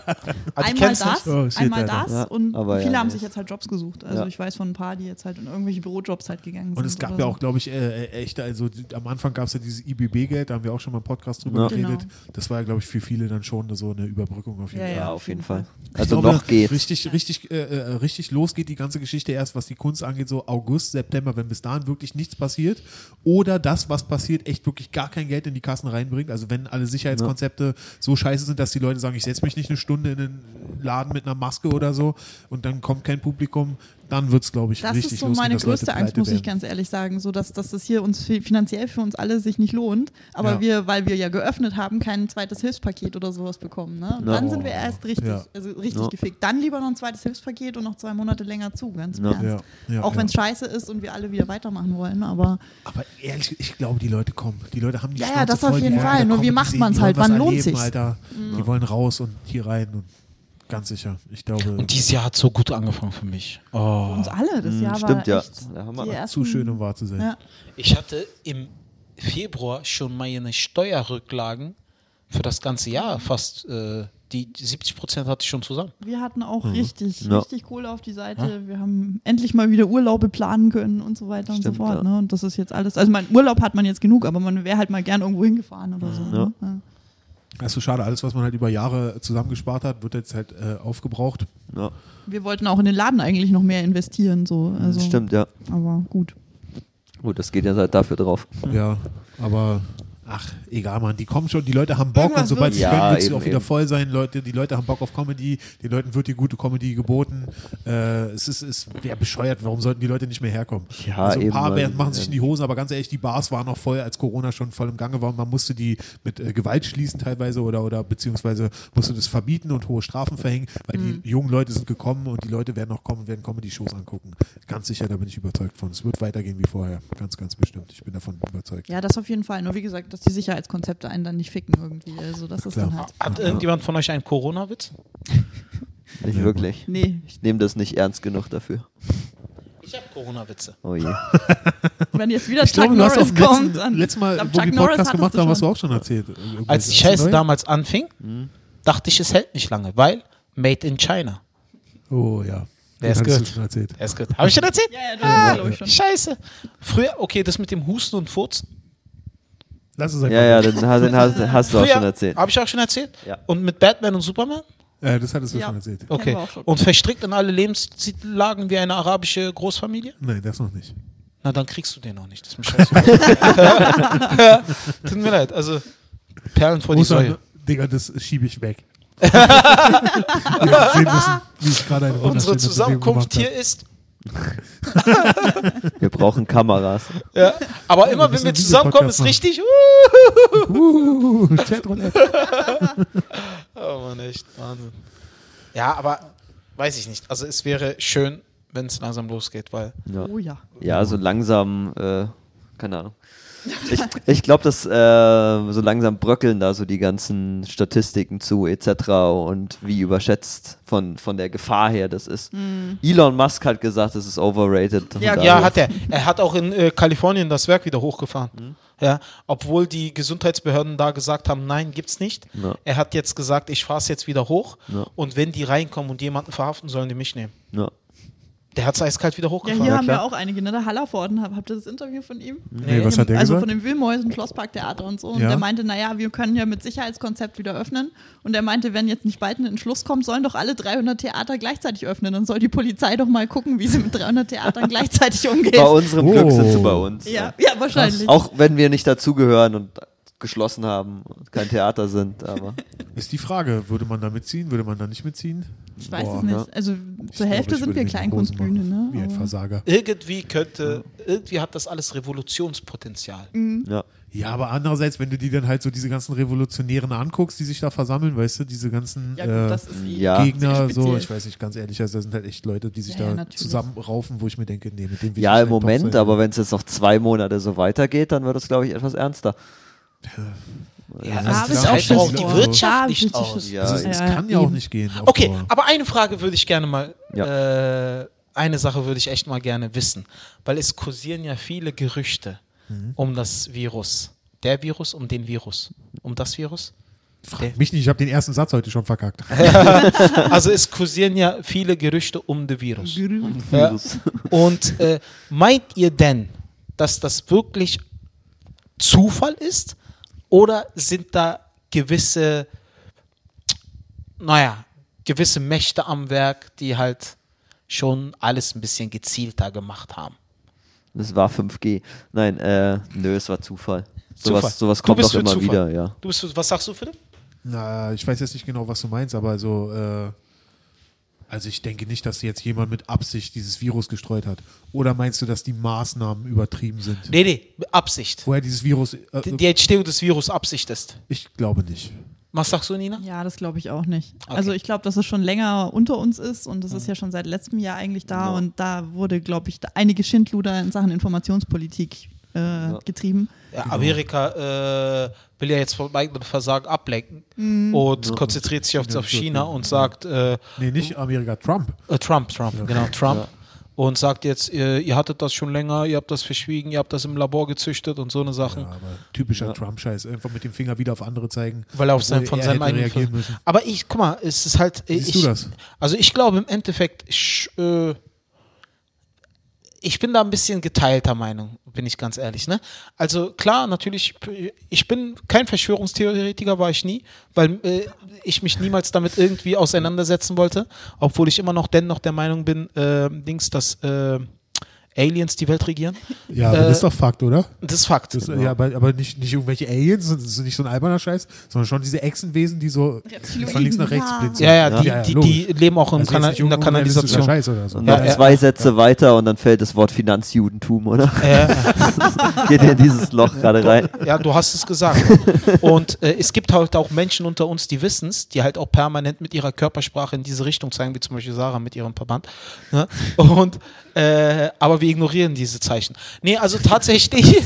Ah, die Einmal das? Oh, einmal das Ja, und aber viele ja, haben sich jetzt halt Jobs gesucht. Also Ja. ich weiß von ein paar, die jetzt halt in irgendwelche Bürojobs halt gegangen sind. Und es gab ja auch, glaube ich, äh, äh, echt, also am Anfang gab es ja dieses IBB-Geld, da haben wir auch schon mal im Podcast drüber Ja. geredet. Genau. Das war ja, glaube ich, für viele dann schon so eine Überbrückung auf jeden Ja, Fall. Ja, auf auf jeden Fall. Ich Also glaube, noch geht's. Richtig, richtig, äh, äh, richtig los geht die ganze Geschichte erst, was die Kunst angeht, so August, September, wenn bis dahin wirklich nichts passiert. Oder das, was passiert, echt wirklich gar kein Geld in die Kassen reinbringt. Also wenn alle Sicherheitskonzepte so scheiße sind, dass die Leute sagen, ich setze mich nicht eine Stunde in den Laden mit einer Maske oder so und dann kommt kein Publikum, dann wird es, glaube ich, Das richtig ist so meine größte Angst, muss ich werden. ganz ehrlich sagen, so dass, dass das hier uns fi- finanziell für uns alle sich nicht lohnt, aber Ja. wir, weil wir ja geöffnet haben, kein zweites Hilfspaket oder sowas bekommen. Ne? Und Ja. dann sind wir erst richtig, Ja. also richtig Ja. gefickt. Dann lieber noch ein zweites Hilfspaket und noch zwei Monate länger zu, ganz im Ja. Ernst. Ja, ja, Auch ja. wenn es scheiße ist und wir alle wieder weitermachen wollen, aber Aber ehrlich, ich glaube, die Leute kommen. Die Leute haben die Ja, ja, Schnauze das auf voll, die jeden Fall. Nur wie macht man's die halt? Wann lohnt sich's? Alter. Die wollen raus und hier rein und ganz sicher. Ich glaube, Und dieses Jahr hat so gut angefangen für mich. Oh. uns alle, das Jahr war Stimmt, ja. echt Da haben die wir ersten, zu schön, um wahr zu sein. Ja. Ich hatte im Februar schon meine Steuerrücklagen für das ganze Jahr fast, äh, die 70 Prozent hatte ich schon zusammen. Wir hatten auch Mhm. richtig, Ja. richtig Kohle auf die Seite. Wir haben endlich mal wieder Urlaube planen können und so weiter Stimmt, und so fort. ja. Ne? Und das ist jetzt alles. Also, mein Urlaub hat man jetzt genug, aber man wäre halt mal gern irgendwo hingefahren oder so. Ja. Ne? Ja. Also schade, alles, was man halt über Jahre zusammengespart hat, wird jetzt halt äh, aufgebraucht. Ja, Wir wollten auch in den Laden eigentlich noch mehr investieren. So. Also, stimmt, ja. Aber gut. Gut, das geht ja halt dafür drauf. Ja, aber ach, egal, Mann, die kommen schon, die Leute haben Bock Irgendwas und sobald sie Ja, können, wird sie eben, auch wieder eben. voll sein. Leute, die Leute haben Bock auf Comedy, den Leuten wird die gute Comedy geboten. Äh, es ist, es wäre bescheuert, warum sollten die Leute nicht mehr herkommen? Ja, also ein paar werden- machen sich in die Hosen, aber ganz ehrlich, die Bars waren noch voll, als Corona schon voll im Gange war und man musste die mit äh, Gewalt schließen teilweise oder, oder beziehungsweise musste das verbieten und hohe Strafen verhängen, weil Mhm. die jungen Leute sind gekommen und die Leute werden noch kommen und werden Comedy-Shows angucken. Ganz sicher, da bin ich überzeugt von. Es wird weitergehen wie vorher. Ganz, ganz bestimmt. Ich bin davon überzeugt. Ja, das auf jeden Fall. Nur wie gesagt, dass die Sicherheitskonzepte einen dann nicht ficken irgendwie. Also, das ist dann halt. Hat irgendjemand von euch einen Corona-Witz? Nicht wirklich. Nee, Ich nehme das nicht ernst genug dafür. Ich habe Corona-Witze. Oh je. wenn jetzt wieder Ich Chuck glaube, du hast Norris auch kommt. letzten, dann- letztes Mal, wo wir Chuck Norris Podcast gemacht haben, hast du auch schon erzählt. Irgendwas. Als die Scheiße damals anfing, dachte ich, es hält nicht lange, weil Made in China. Oh ja. Der ist gut. du schon erzählt. Er ist gut. Habe ich schon erzählt? Ja, ja, es, glaub ich, schon. Scheiße. Früher, okay, das mit dem Husten und Furzen. Lass es einfach. Ja, ja, den, hast- den hast, hast du auch schon erzählt. Habe ich auch schon erzählt? Ja. Und mit Batman und Superman? Äh, das hattest du Ja. schon erzählt. Okay. wir auch schon. Und verstrickt in alle Lebenslagen wie eine arabische Großfamilie? Nein, das noch nicht. Na, dann kriegst du den noch nicht. Das ist mir scheiße. Tut mir leid. Also, Perlen vor die Ostern, Säue. Digga, das schiebe ich weg. Wir haben sehen müssen, wie ich gerade eine Unsere wunderschöne Zusammenkunft Bewegung hier ist. Wir brauchen Kameras. Ja. Aber immer, wenn wir zusammenkommen, ist richtig. Uh. Oh Mann, echt Wahnsinn. Ja, aber weiß ich nicht. Also es wäre schön, wenn es langsam losgeht, weil Ja. Oh ja. Ja, so langsam äh, keine Ahnung. Ich, ich glaube, dass äh, so langsam bröckeln da so die ganzen Statistiken zu etc. und wie überschätzt von, von der Gefahr her das ist. Elon Musk hat gesagt, es ist overrated. Ja, Ja, hat er. Er hat auch in äh, Kalifornien das Werk wieder hochgefahren. Mhm. Ja, obwohl die Gesundheitsbehörden da gesagt haben, nein, gibt's nicht. Ja. Er hat jetzt gesagt, ich fahre es jetzt wieder hoch Ja. und wenn die reinkommen und jemanden verhaften, sollen die mich nehmen. Ja. Der hat es eiskalt wieder Ja, hochgefahren. hier haben klar. wir auch einige, ne? Der Hallervorden, hab- habt ihr das Interview von ihm? Nee, was hat der also gesagt? von dem Wilmäusen Schlossparktheater und so. Und Ja. der meinte, naja, wir können ja mit Sicherheitskonzept wieder öffnen. Und er meinte, wenn jetzt nicht bald ein Entschluss kommt, sollen doch alle 300 Theater gleichzeitig öffnen. Dann soll die Polizei doch mal gucken, wie sie mit 300 Theatern gleichzeitig umgeht. Bei unserem Glück sind sie Oh. bei uns. Ja, ja, wahrscheinlich. Auch wenn wir nicht dazugehören und geschlossen haben und kein Theater sind, aber Ist die Frage, würde man da mitziehen, würde man da nicht mitziehen? Ich weiß Boah, es nicht. ja. Also zur Hälfte sind wir Kleinkunstbühne, ne? Wie ein Versager. Irgendwie könnte, irgendwie hat das alles Revolutionspotenzial. ja. Ja, aber andererseits, wenn du die dann halt so diese ganzen Revolutionären anguckst, die sich da versammeln, weißt du, diese ganzen Ja, gut, äh, ist eh Ja. Gegner, so, ich weiß nicht, ganz ehrlich, also das sind halt echt Leute, die sich Ja, ja, da zusammenraufen, wo ich mir denke, nee, mit dem will ja, ich im Moment, aber wenn es jetzt noch zwei Monate so weitergeht, dann wird es, glaube ich, etwas ernster. Ja, also das ich auch auf die. Wirtschaft nicht aus. Ja, also, ja, es ja, kann ja auch nicht gehen. Okay, Dauer. aber eine Frage würde ich gerne mal, äh, eine Sache würde ich echt mal gerne wissen, weil es kursieren ja viele Gerüchte Mhm. um das Virus. Der Virus, um den Virus. Um das Virus? Frag mich nicht, ich habe den ersten Satz heute schon verkackt. Also es kursieren ja viele Gerüchte um den Virus. Ja. Virus. Und äh, meint ihr denn, dass das wirklich Zufall ist? Oder sind da gewisse, naja, gewisse Mächte am Werk, die halt schon alles ein bisschen gezielter gemacht haben? Das war 5G. Nein, äh, nö, es war Zufall. Zufall. Sowas, sowas kommt doch immer Zufall. wieder, ja. Du bist, was sagst du, Philipp? Na, ich weiß jetzt nicht genau, was du meinst, aber so, äh, also ich denke nicht, dass jetzt jemand mit Absicht dieses Virus gestreut hat. Oder meinst du, dass die Maßnahmen übertrieben sind? Nee, nee, Absicht. Woher dieses Virus, äh, Die, die Entstehung des Virus Absicht ist. ich glaube nicht. Was sagst du, Nina? Ja, das glaube ich auch nicht. Okay. Also ich glaube, dass es schon länger unter uns ist und das ist ja schon seit letztem Jahr eigentlich da und da wurde, glaube ich, einige Schindluder in Sachen Informationspolitik äh, getrieben. Ja, Amerika äh, will ja jetzt vom eigenen Versagen ablenken und konzentriert sich auf, auf China und sagt, äh, Nee, nicht Amerika, Trump. äh, Trump, Trump, genau, Trump. Und sagt jetzt, ihr, ihr hattet das schon länger, ihr habt das verschwiegen, ihr habt das im Labor gezüchtet und so eine Sachen. Ja, aber typischer Trump-Scheiß. Einfach mit dem Finger wieder auf andere zeigen. Weil er auf sein, von er seinem eigenen reagieren müssen. Aber ich, guck mal, es ist halt. Siehst ich, du das? Also ich glaube im Endeffekt, ich, äh, ich bin da ein bisschen geteilter Meinung, bin ich ganz ehrlich. Ne? Also klar, natürlich, ich bin kein Verschwörungstheoretiker, war ich nie, weil äh, ich mich niemals damit irgendwie auseinandersetzen wollte, obwohl ich immer noch dennoch der Meinung bin, äh, Dings, dass äh, Aliens die Welt regieren. Ja, aber Äh, das ist doch Fakt, oder? Das ist Fakt. Das, Ja, aber, aber nicht, nicht irgendwelche Aliens, das ist nicht so ein alberner Scheiß, sondern schon diese Echsenwesen, die so Reptiloiden, von links nach rechts ja. blinzeln. ja, ja, die, Ja, ja, die, die leben auch im Also Kana in der Kanalisation. Scheiß oder so. Und ja. zwei Sätze weiter und dann fällt das Wort Finanzjudentum, oder? Ja, Geht in dieses Loch gerade rein. Ja, du hast es gesagt. Und äh, es gibt halt auch Menschen unter uns, die wissen es, die halt auch permanent mit ihrer Körpersprache in diese Richtung zeigen, wie zum Beispiel Sarah mit ihrem Verband. Ne? Und äh, aber wir ignorieren diese Zeichen. Nee, also tatsächlich.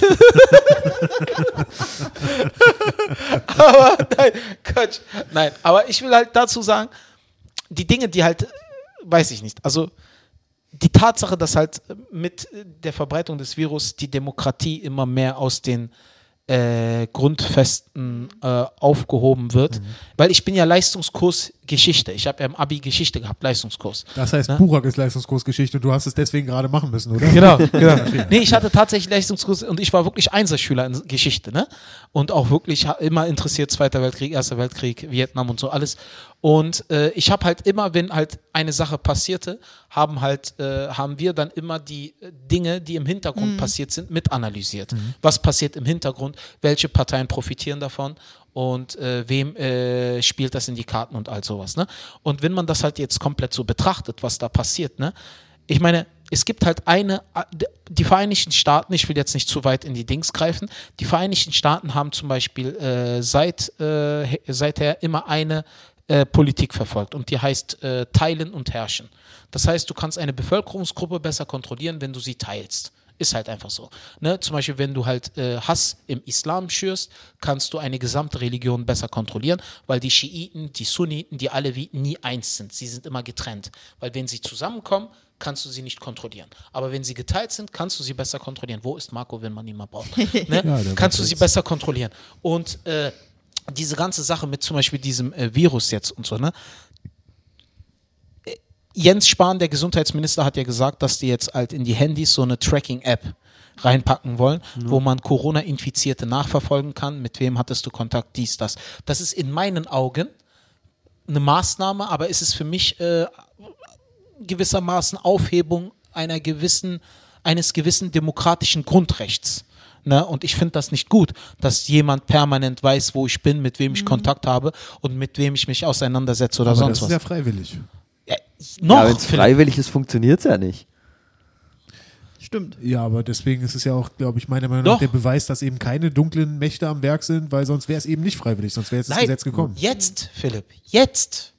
aber nein, Quatsch. Nein, aber ich will halt dazu sagen, die Dinge, die halt, weiß ich nicht, also die Tatsache, dass halt mit der Verbreitung des Virus die Demokratie immer mehr aus den äh, Grundfesten äh, aufgehoben wird, weil ich bin ja Leistungskurs Geschichte. Ich habe ja im Abi Geschichte gehabt, Leistungskurs. Das heißt, Ne? Burak ist Leistungskursgeschichte und du hast es deswegen gerade machen müssen, oder? Genau, genau. Nee, ich hatte tatsächlich Leistungskurs und ich war wirklich Einserschüler in Geschichte, ne? Und auch wirklich immer interessiert, Zweiter Weltkrieg, Erster Weltkrieg, Vietnam und so alles. Und äh, ich habe halt immer, wenn halt eine Sache passierte, haben halt, äh, haben wir dann immer die äh, Dinge, die im Hintergrund passiert sind, mit analysiert. Was passiert im Hintergrund? Welche Parteien profitieren davon? Und äh, wem äh, spielt das in die Karten und all sowas, ne? Und wenn man das halt jetzt komplett so betrachtet, was da passiert, ne? ich meine, es gibt halt eine, die Vereinigten Staaten, ich will jetzt nicht zu weit in die Dings greifen, die Vereinigten Staaten haben zum Beispiel äh, seit, äh, he- seither immer eine äh, Politik verfolgt und die heißt äh, Teilen und Herrschen. Das heißt, du kannst eine Bevölkerungsgruppe besser kontrollieren, wenn du sie teilst Ist halt einfach so. Ne? Zum Beispiel, wenn du halt äh, Hass im Islam schürst, kannst du eine gesamte Religion besser kontrollieren, weil die Schiiten, die Sunniten, die Aleviten nie eins sind. Sie sind immer getrennt. Weil wenn sie zusammenkommen, kannst du sie nicht kontrollieren. Aber wenn sie geteilt sind, kannst du sie besser kontrollieren. Wo ist Marco, wenn man ihn mal braucht? Ne? der kannst du sie besser kontrollieren. Und äh, diese ganze Sache mit zum Beispiel diesem äh, Virus jetzt und so, ne? Jens Spahn, der Gesundheitsminister, hat ja gesagt, dass die jetzt halt in die Handys so eine Tracking-App reinpacken wollen, wo man Corona-Infizierte nachverfolgen kann, mit wem hattest du Kontakt, dies, das. Das ist in meinen Augen eine Maßnahme, aber es ist für mich äh, gewissermaßen Aufhebung einer gewissen, eines gewissen demokratischen Grundrechts. Ne? Und ich finde das nicht gut, dass jemand permanent weiß, wo ich bin, mit wem ich Kontakt habe und mit wem ich mich auseinandersetze oder Aber sonst das was. ist ja freiwillig. Ja, noch, ja, wenn es freiwillig ist, funktioniert es ja nicht. Stimmt. Ja, aber deswegen ist es ja auch, glaube ich, meiner Meinung Doch. nach der Beweis, dass eben keine dunklen Mächte am Werk sind, weil sonst wäre es eben nicht freiwillig, sonst wäre jetzt das Nein, Gesetz gekommen. Jetzt, Philipp, jetzt.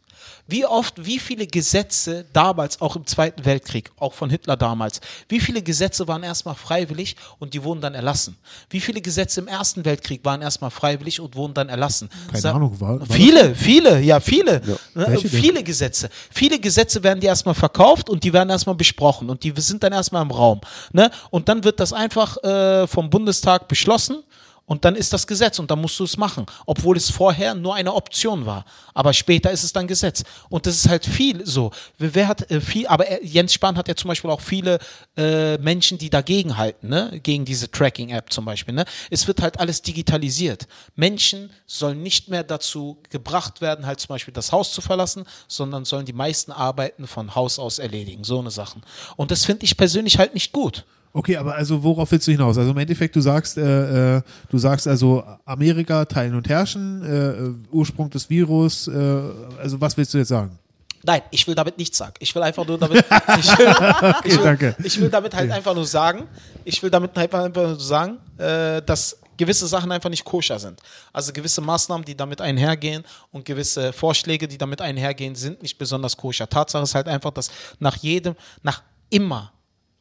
Wie oft, wie viele Gesetze damals, auch im Zweiten Weltkrieg, auch von Hitler damals, wie viele Gesetze waren erstmal freiwillig und die wurden dann erlassen? Wie viele Gesetze im Ersten Weltkrieg waren erstmal freiwillig und wurden dann erlassen? Keine Sa- Ahnung, war, war Viele, viele, ja, viele. Ne, Welche denn? viele Gesetze. Viele Gesetze werden die erstmal verkauft und die werden erstmal besprochen und die sind dann erstmal im Raum. Ne? Und dann wird das einfach äh, vom Bundestag beschlossen und dann ist das Gesetz und dann musst du es machen, obwohl es vorher nur eine Option war. Aber später ist es dann Gesetz. Und das ist halt viel so. Wer hat äh, viel, aber er, Jens Spahn hat ja zum Beispiel auch viele äh, Menschen, die dagegen halten, ne? gegen diese Tracking-App zum Beispiel. Ne? Es wird halt alles digitalisiert. Menschen sollen nicht mehr dazu gebracht werden, halt zum Beispiel das Haus zu verlassen, sondern sollen die meisten Arbeiten von Haus aus erledigen. So eine Sachen. Und das finde ich persönlich halt nicht gut. Okay, aber also worauf willst du hinaus? Also im Endeffekt, du sagst, äh, äh, du sagst also Amerika teilen und herrschen, äh, äh, Ursprung des Virus, äh, also was willst du jetzt sagen? Nein, ich will damit nichts sagen. Ich will einfach nur damit. Ich will, ich will, danke. Ich will damit halt einfach nur sagen. Ich will damit halt einfach nur sagen, äh, dass gewisse Sachen einfach nicht koscher sind. Also gewisse Maßnahmen, die damit einhergehen und gewisse Vorschläge, die damit einhergehen, sind nicht besonders koscher. Tatsache ist halt einfach, dass nach jedem, nach immer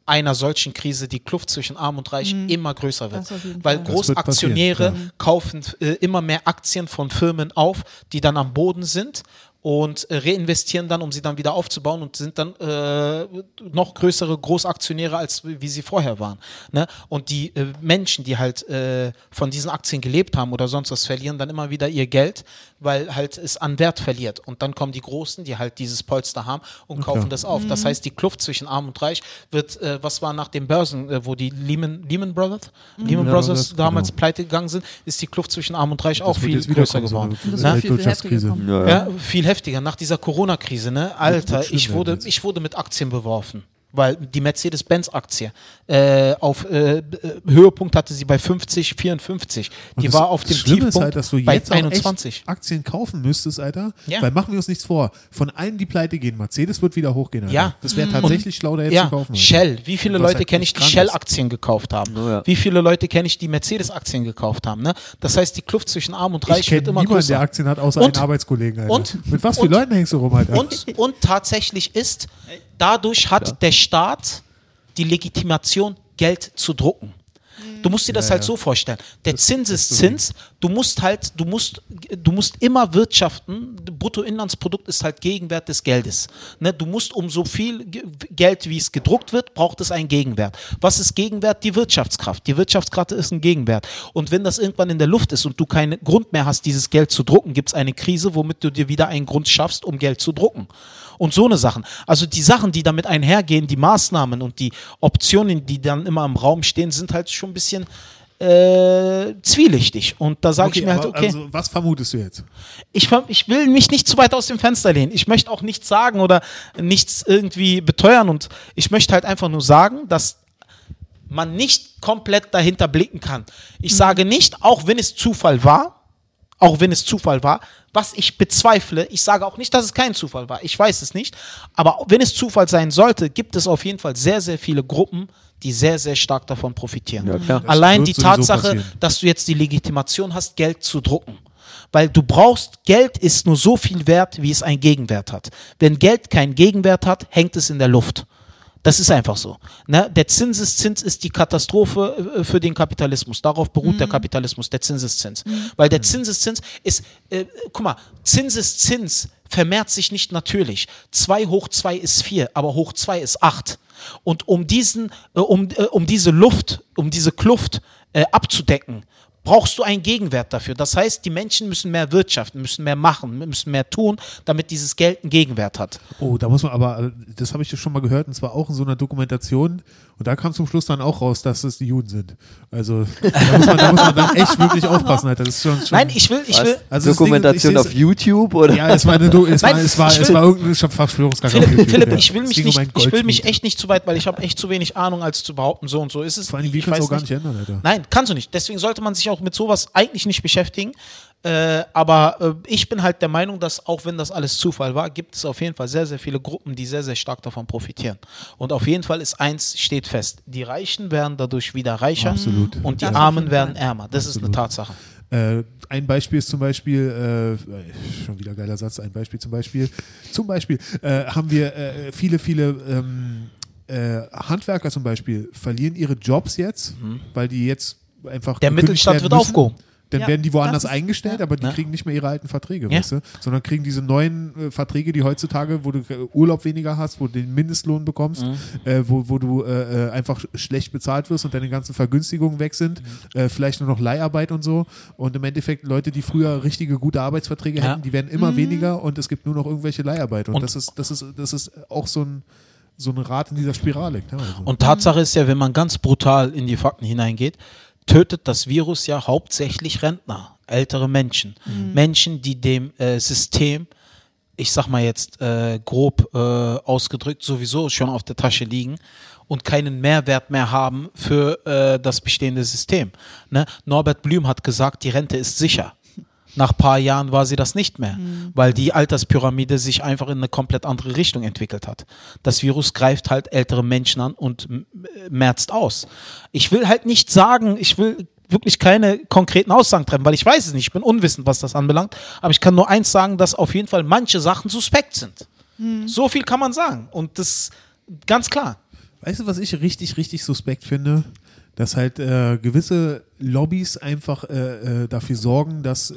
einer solchen Krise die Kluft zwischen Arm und Reich immer größer wird. Weil Großaktionäre klar. kaufen äh, immer mehr Aktien von Firmen auf, die dann am Boden sind und äh, reinvestieren dann, um sie dann wieder aufzubauen und sind dann äh, noch größere Großaktionäre, als wie sie vorher waren. Ne? Und die äh, Menschen, die halt äh, von diesen Aktien gelebt haben oder sonst was, verlieren dann immer wieder ihr Geld, weil halt es an Wert verliert. Und dann kommen die Großen, die halt dieses Polster haben und kaufen das auf. Das heißt, die Kluft zwischen Arm und Reich wird, äh, was war nach den Börsen, äh, wo die Lehman, Lehman Brothers, Lehman Ja, Brothers das- damals genau. pleite gegangen sind, ist die Kluft zwischen Arm und Reich auch wird viel größer geworden. eine- Das Ne? wird viel, viel heftiger. Ja, Ja, viel heftiger. Nach dieser Corona-Krise, ne? Alter, ich wurde, ich wurde mit Aktien beworfen. Weil die Mercedes-Benz-Aktie äh, auf äh, äh, Höhepunkt hatte sie bei 50, 54. Die Und das- war auf dem Schlimme Tiefpunkt ist halt, dass du bei jetzt auch 21. Echt Aktien kaufen müsstest, Alter. Ja. Weil machen wir uns nichts vor. Von allen, die pleite gehen, Mercedes wird wieder hochgehen, Alter. Ja. Das wäre tatsächlich schlau, da jetzt Ja, zu kaufen. Alter. Shell. Wie viele Leute halt kenne ich, die. Shell-Aktien gekauft haben? Oh ja. Wie viele Leute kenne ich, die Mercedes-Aktien gekauft haben? Ne? Das heißt, die Kluft zwischen Arm und Ich Reich wird immer größer. der Aktien hat, außer Und? einen Arbeitskollegen, Alter. Und? Mit was für Und? Leuten hängst du rum, Alter? Und, und tatsächlich ist, dadurch hat der Staat die Legitimation, Geld zu drucken. Du musst dir das halt so vorstellen. Der Zinseszins, du musst halt, du musst, du musst immer wirtschaften. Bruttoinlandsprodukt ist halt Gegenwert des Geldes. Ne? Du musst um so viel Ge- Geld, wie es gedruckt wird, braucht es einen Gegenwert. Was ist Gegenwert? Die Wirtschaftskraft. Die Wirtschaftskraft ist ein Gegenwert. Und wenn das irgendwann in der Luft ist und du keinen Grund mehr hast, dieses Geld zu drucken, gibt es eine Krise, womit du dir wieder einen Grund schaffst, um Geld zu drucken. Und so eine Sachen. Also die Sachen, die damit einhergehen, die Maßnahmen und die Optionen, die dann immer im Raum stehen, sind halt schon ein bisschen äh, zwielichtig. Und da sage ich mir halt, okay, Also, was vermutest du jetzt? ich, ich will mich nicht zu weit aus dem Fenster lehnen. Ich möchte auch nichts sagen oder nichts irgendwie beteuern. Und ich möchte halt einfach nur sagen, dass man nicht komplett dahinter blicken kann. Ich sage nicht, auch wenn es Zufall war, auch wenn es Zufall war, was ich bezweifle, ich sage auch nicht, dass es kein Zufall war, ich weiß es nicht, aber wenn es Zufall sein sollte, gibt es auf jeden Fall sehr, sehr viele Gruppen, die sehr, sehr stark davon profitieren. Ja, Allein die Tatsache, passieren. dass du jetzt die Legitimation hast, Geld zu drucken. Weil du brauchst, Geld ist nur so viel wert, wie es einen Gegenwert hat. Wenn Geld keinen Gegenwert hat, hängt es in der Luft. Das ist einfach so. Ne? Der Zinseszins ist die Katastrophe äh, für den Kapitalismus. Darauf beruht der Kapitalismus, der Zinseszins. Weil der Zinseszins ist, äh, guck mal, Zinseszins vermehrt sich nicht natürlich. 2 hoch 2 ist 4, aber hoch 2 ist 8. Und um diesen, äh, um, äh, um diese Luft, um diese Kluft äh, abzudecken, brauchst du einen Gegenwert dafür. Das heißt, die Menschen müssen mehr wirtschaften, müssen mehr machen, müssen mehr tun, damit dieses Geld einen Gegenwert hat. Oh, da muss man aber, das habe ich schon mal gehört, und zwar auch in so einer Dokumentation. Und da kam zum Schluss dann auch raus, dass es die Juden sind. Also da muss man, da muss man dann echt wirklich aufpassen, Alter. Das ist schon, schon Nein, ich will, ich will. Also Dokumentation Ding, ich auf YouTube oder? Ja, es war eine, es Nein, war, es war, ich es will- war irgendeine Verschwörungskrankheit. auf Philipp, YouTube, Philipp ja. ich will mich um nicht, ich will mich echt nicht zu weit, weil ich habe echt zu wenig Ahnung, als zu behaupten, so und so ist es. Vor allem, wie ich kannst du weiß auch gar nicht ändern, Alter. Nein, kannst du nicht. Deswegen sollte man sich auch mit sowas eigentlich nicht beschäftigen. Äh, aber äh, ich bin halt der Meinung, dass auch wenn das alles Zufall war, gibt es auf jeden Fall sehr, sehr viele Gruppen, die sehr, sehr stark davon profitieren. Und auf jeden Fall ist eins steht fest: Die Reichen werden dadurch wieder reicher Absolut. und die auf Armen werden ärmer. Das ist eine Absolut. Tatsache. Äh, ein Beispiel ist zum Beispiel, äh, schon wieder geiler Satz, ein Beispiel zum Beispiel, zum Beispiel äh, haben wir äh, viele, viele ähm, äh, Handwerker zum Beispiel verlieren ihre Jobs jetzt, weil die jetzt einfach Mhm. Der Mittelstand wird müssen. aufgehoben. Dann Ja, werden die woanders ist- eingestellt, ja. aber die Ja. kriegen nicht mehr ihre alten Verträge, Ja. weißt du? Sondern kriegen diese neuen äh, Verträge, die heutzutage, wo du äh, Urlaub weniger hast, wo du den Mindestlohn bekommst, Mhm. äh, wo, wo du äh, äh, einfach sch- schlecht bezahlt wirst und deine ganzen Vergünstigungen weg sind, Mhm. äh, vielleicht nur noch Leiharbeit und so. Und im Endeffekt Leute, die früher richtige gute Arbeitsverträge Ja. hätten, die werden immer weniger und es gibt nur noch irgendwelche Leiharbeit. Und, Und- das ist, das ist, das ist auch so ein so ein Rad in dieser Spirale. Klar, also. Und Tatsache ist ja, wenn man ganz brutal in die Fakten hineingeht, tötet das Virus ja hauptsächlich Rentner, ältere Menschen. Menschen, die dem äh, System, ich sag mal jetzt äh, grob äh, ausgedrückt, sowieso schon auf der Tasche liegen und keinen Mehrwert mehr haben für äh, das bestehende System. Ne? Norbert Blüm hat gesagt, die Rente ist sicher. Nach paar Jahren war sie das nicht mehr, weil die Alterspyramide sich einfach in eine komplett andere Richtung entwickelt hat. Das Virus greift halt ältere Menschen an und äh, merzt aus. Ich will halt nicht sagen, ich will wirklich keine konkreten Aussagen treffen, weil ich weiß es nicht, ich bin unwissend, was das anbelangt, aber ich kann nur eins sagen, dass auf jeden Fall manche Sachen suspekt sind. So viel kann man sagen und das ganz klar. Weißt du, was ich richtig, richtig suspekt finde? Dass halt äh, gewisse Lobbys einfach äh, äh, dafür sorgen, dass äh,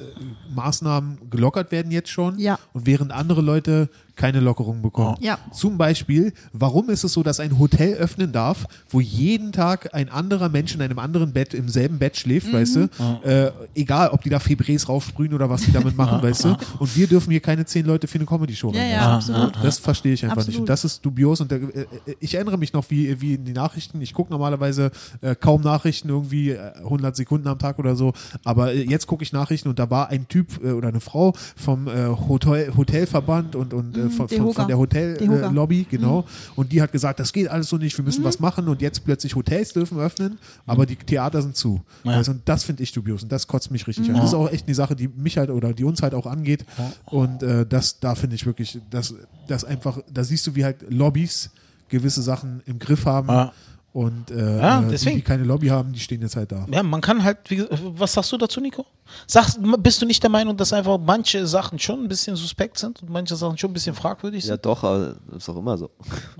Maßnahmen gelockert werden jetzt schon ja. und während andere Leute keine Lockerung bekommen. Ja. Zum Beispiel, warum ist es so, dass ein Hotel öffnen darf, wo jeden Tag ein anderer Mensch in einem anderen Bett, im selben Bett schläft, mhm. weißt du? Äh, egal, ob die da Febrés raufsprühen oder was die damit machen, weißt du? Und wir dürfen hier keine zehn Leute für eine Comedy-Show ja, ja, absolut. Das verstehe ich einfach absolut. nicht. Und das ist dubios. Und da, äh, ich erinnere mich noch, wie, wie in die Nachrichten, ich gucke normalerweise äh, kaum Nachrichten, irgendwie 100 200 Sekunden am Tag oder so. Aber äh, jetzt gucke ich Nachrichten und da war ein Typ äh, oder eine Frau vom äh, Hotel, Hotelverband und, und äh, von, von, von, der Hotellobby, genau. Mhm. Und die hat gesagt, das geht alles so nicht, wir müssen mhm. was machen und jetzt plötzlich Hotels dürfen öffnen, aber mhm. die Theater sind zu. Ja. Also, und das finde ich dubios und das kotzt mich richtig ja. an. Das ist auch echt eine Sache, die mich halt oder die uns halt auch angeht. Ja. Und das, da finde ich wirklich, dass das einfach, da siehst du, wie halt Lobbys gewisse Sachen im Griff haben. Ja. Und äh, Ja, äh, die, deswegen. die keine Lobby haben, die stehen jetzt halt da. Ja, man kann halt, wie, was sagst du dazu, Nico? Sagst, bist du nicht der Meinung, dass einfach manche Sachen schon ein bisschen suspekt sind und manche Sachen schon ein bisschen fragwürdig Ja, sind? doch, aber das ist auch immer so.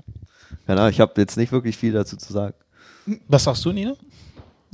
Keine Ahnung, ich habe jetzt nicht wirklich viel dazu zu sagen. Was sagst du, Nina?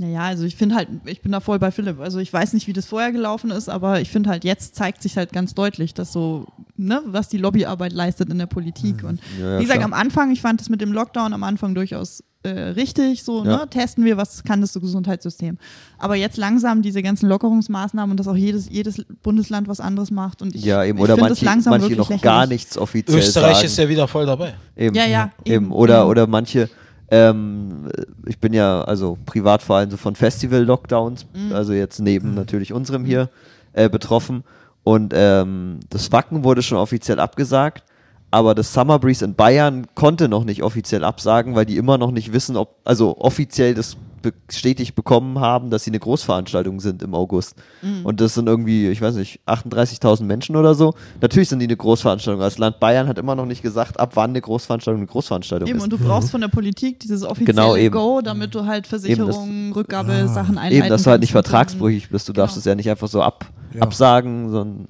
Naja, also ich finde halt, ich bin da voll bei Philipp. Also ich weiß nicht, wie das vorher gelaufen ist, aber ich finde halt, jetzt zeigt sich halt ganz deutlich, dass so, ne, was die Lobbyarbeit leistet in der Politik. Und Mhm. Ja, ja, wie gesagt, klar. am Anfang, ich fand das mit dem Lockdown am Anfang durchaus äh, richtig, so, Ja. ne, testen wir, was kann das Gesundheitssystem. Aber jetzt langsam diese ganzen Lockerungsmaßnahmen und dass auch jedes, jedes Bundesland was anderes macht und ich, Ja, eben. ich Oder find das manche, langsam manche wirklich noch lächerlich. gar nichts offiziell Österreich sagen. ist ja wieder voll dabei. Eben. Ja, ja, Eben. eben, Oder, genau. oder manche, ähm, ich bin ja also privat vor allem so von Festival-Lockdowns, Mhm. also jetzt neben natürlich unserem hier, äh, betroffen. Und ähm, das Wacken wurde schon offiziell abgesagt, aber das Summer Breeze in Bayern konnte noch nicht offiziell absagen, weil die immer noch nicht wissen, ob, also offiziell das bestätigt bekommen haben, dass sie eine Großveranstaltung sind im August. Mhm. Und das sind irgendwie, ich weiß nicht, 38.000 Menschen oder so. Natürlich sind die eine Großveranstaltung. Das Land Bayern hat immer noch nicht gesagt, ab wann eine Großveranstaltung eine Großveranstaltung Eben, ist. und du brauchst von der Politik dieses offizielle Genau, eben. Go, damit du halt Versicherungen, Rückgabesachen einleiten Eben, dass du halt nicht vertragsbrüchig bist. Du darfst Genau. es ja nicht einfach so ab, Ja. absagen, sondern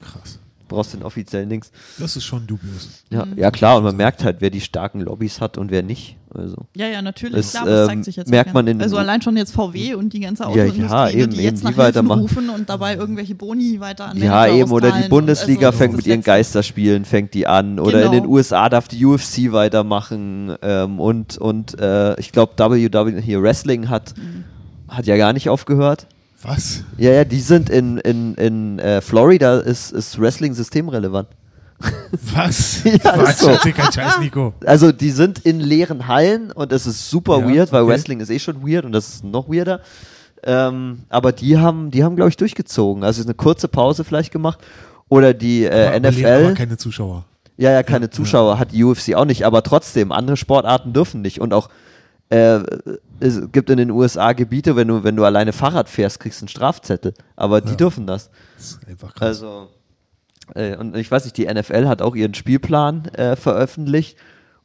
Krass. Brauchst den offiziellen Links. Das ist schon dubios. Ja, ja klar, und man merkt halt, wer die starken Lobbys hat und wer nicht. Also. Ja, ja, natürlich. Das, klar, das ähm, zeigt sich jetzt. merkt man ja. in- Also allein schon jetzt VW und die ganze Ja, Autoindustrie, ja, ne, eben, die jetzt eben, nach die rufen und dabei irgendwelche Boni weiter an Ja, eben, oder die auszahlen. Bundesliga Also, fängt mit ihren Letzte. Geisterspielen, fängt die an. Oder in Genau. den USA darf die UFC weitermachen. Ähm, und und äh, ich glaube, WWE hier Wrestling hat, Mhm. hat ja gar nicht aufgehört. Was? Ja, ja, die sind in, in, in äh, Florida, ist, ist Wrestling systemrelevant. Was? Ja, Was? so. Scheiß, Nico. Also die sind in leeren Hallen und es ist super Ja, weird, weil okay. Wrestling ist eh schon weird und das ist noch weirder. Ähm, aber die haben, die haben, glaube ich, durchgezogen. Also eine kurze Pause vielleicht gemacht. Oder die äh, Aber Aber NFL. keine Zuschauer. Ja, ja, keine Zuschauer hat die UFC auch nicht, aber trotzdem, andere Sportarten dürfen nicht. Und auch äh, es gibt in den USA Gebiete, wenn du, wenn du alleine Fahrrad fährst, kriegst du einen Strafzettel. Aber die Ja. dürfen das. Das ist einfach krass. Also, äh, und ich weiß nicht, die NFL hat auch ihren Spielplan äh, veröffentlicht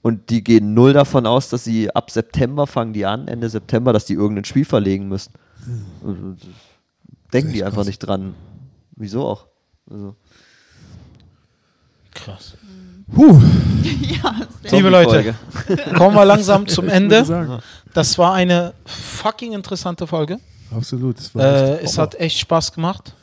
und die gehen null davon aus, dass sie ab September fangen die an, Ende September, dass die irgendein Spiel verlegen müssen. Das denken die einfach krass. nicht dran. Wieso auch? Also, Krass. Puh, ja, sehr Liebe Leute, kommen wir langsam zum Ende. Das war eine fucking interessante Folge. Absolut. Das war Äh, es hat echt Spaß gemacht.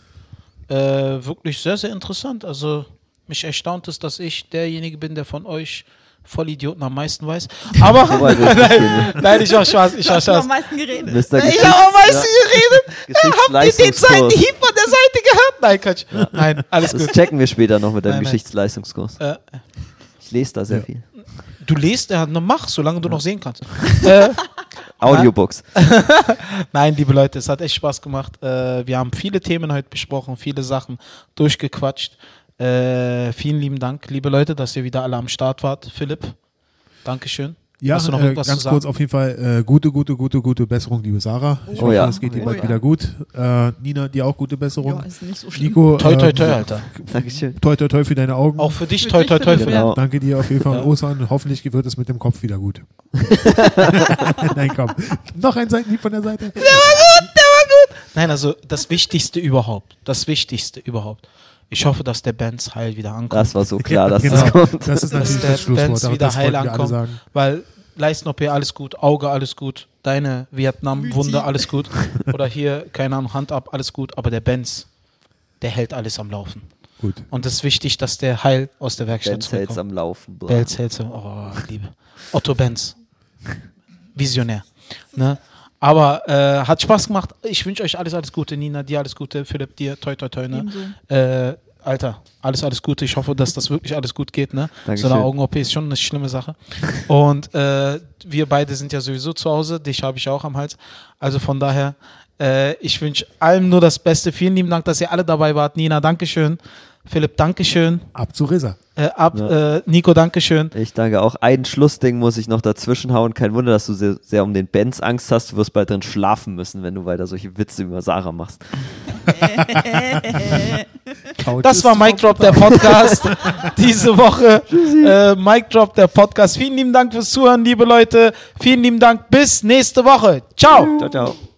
Äh, wirklich sehr, sehr interessant. Also mich erstaunt es, dass ich derjenige bin, der von euch Vollidioten am meisten weiß. Aber nicht gehen. nein, ich war Spaß, ich war Spaß. am meisten geredet. Ich habe am meisten ja, geredet. Habt ihr den Geschichtsleistungskurs. Seitenhieb von der Seite gehört? Nein, Quatsch. Nein, alles Das gut. checken wir später noch mit deinem Nein, nein. Geschichtsleistungskurs. Äh, Ich lese da sehr Ja. viel. du lest, er nur mach, solange du noch sehen kannst. äh, Audiobooks. Nein, liebe Leute, es hat echt Spaß gemacht. Äh, wir haben viele Themen heute besprochen, viele Sachen durchgequatscht. Äh, vielen lieben Dank, liebe Leute, dass ihr wieder alle am Start wart. Philipp, Dankeschön. Ja, Hast du noch äh, irgendwas ganz zu sagen? kurz auf jeden Fall äh, gute, gute, gute, gute Besserung, liebe Sarah. Ich Oh hoffe, ja. es geht dir Oh bald ja. wieder gut. Äh, Nina, dir auch gute Besserung. Ja, ist nicht so schlimm. Nico, Toi, toi, äh, toi, Alter. Dankeschön. toi, toi, toi für deine Augen. Auch für dich, toi, toi, toi. Genau. Danke dir auf jeden Fall Ja. an Ostern. Hoffentlich wird es mit dem Kopf wieder gut. Nein, komm. Noch ein Seitenhieb von der Seite. Nein, also das Wichtigste überhaupt. Das Wichtigste überhaupt. Ich hoffe, dass der Benz heil wieder ankommt. Das war so klar, dass genau. das kommt. Das ist natürlich der das Schlusswort. Benz wieder das heil ankommt. sagen. Weil Leisten-OP alles gut, Auge alles gut, deine Vietnam-Wunde alles gut. Oder hier, keine Ahnung, Hand ab, alles gut. Aber der Benz, der hält alles am Laufen. Gut. Und es ist wichtig, dass der heil aus der Werkstatt Benz hält's zurückkommt. am Laufen. Benz hält oh, Liebe. Otto Benz. Visionär. Ne? Aber äh, hat Spaß gemacht. Ich wünsche euch alles, alles Gute. Nina, dir alles Gute. Philipp, dir toi, toi, toi. Ne? Äh, Alter, alles, alles Gute. Ich hoffe, dass das wirklich alles gut geht. Ne? So eine Augen-OP ist schon eine schlimme Sache. Und äh, wir beide sind ja sowieso zu Hause. Dich habe ich auch am Hals. Also von daher, äh, ich wünsche allem nur das Beste. Vielen lieben Dank, dass ihr alle dabei wart. Nina, Dankeschön. Philipp, Dankeschön. Ab zu Reza. Äh, ab, Ja. äh, Nico, Dankeschön. Ich danke auch. Ein Schlussding muss ich noch dazwischen hauen. Kein Wunder, dass du sehr, sehr um den Benz Angst hast. Du wirst bald drin schlafen müssen, wenn du weiter solche Witze über Sarah machst. Das war Mic Drop, der Podcast diese Woche. Äh, Mic Drop, der Podcast. Vielen lieben Dank fürs Zuhören, liebe Leute. Vielen lieben Dank. Bis nächste Woche. Ciao. Ciao, ciao.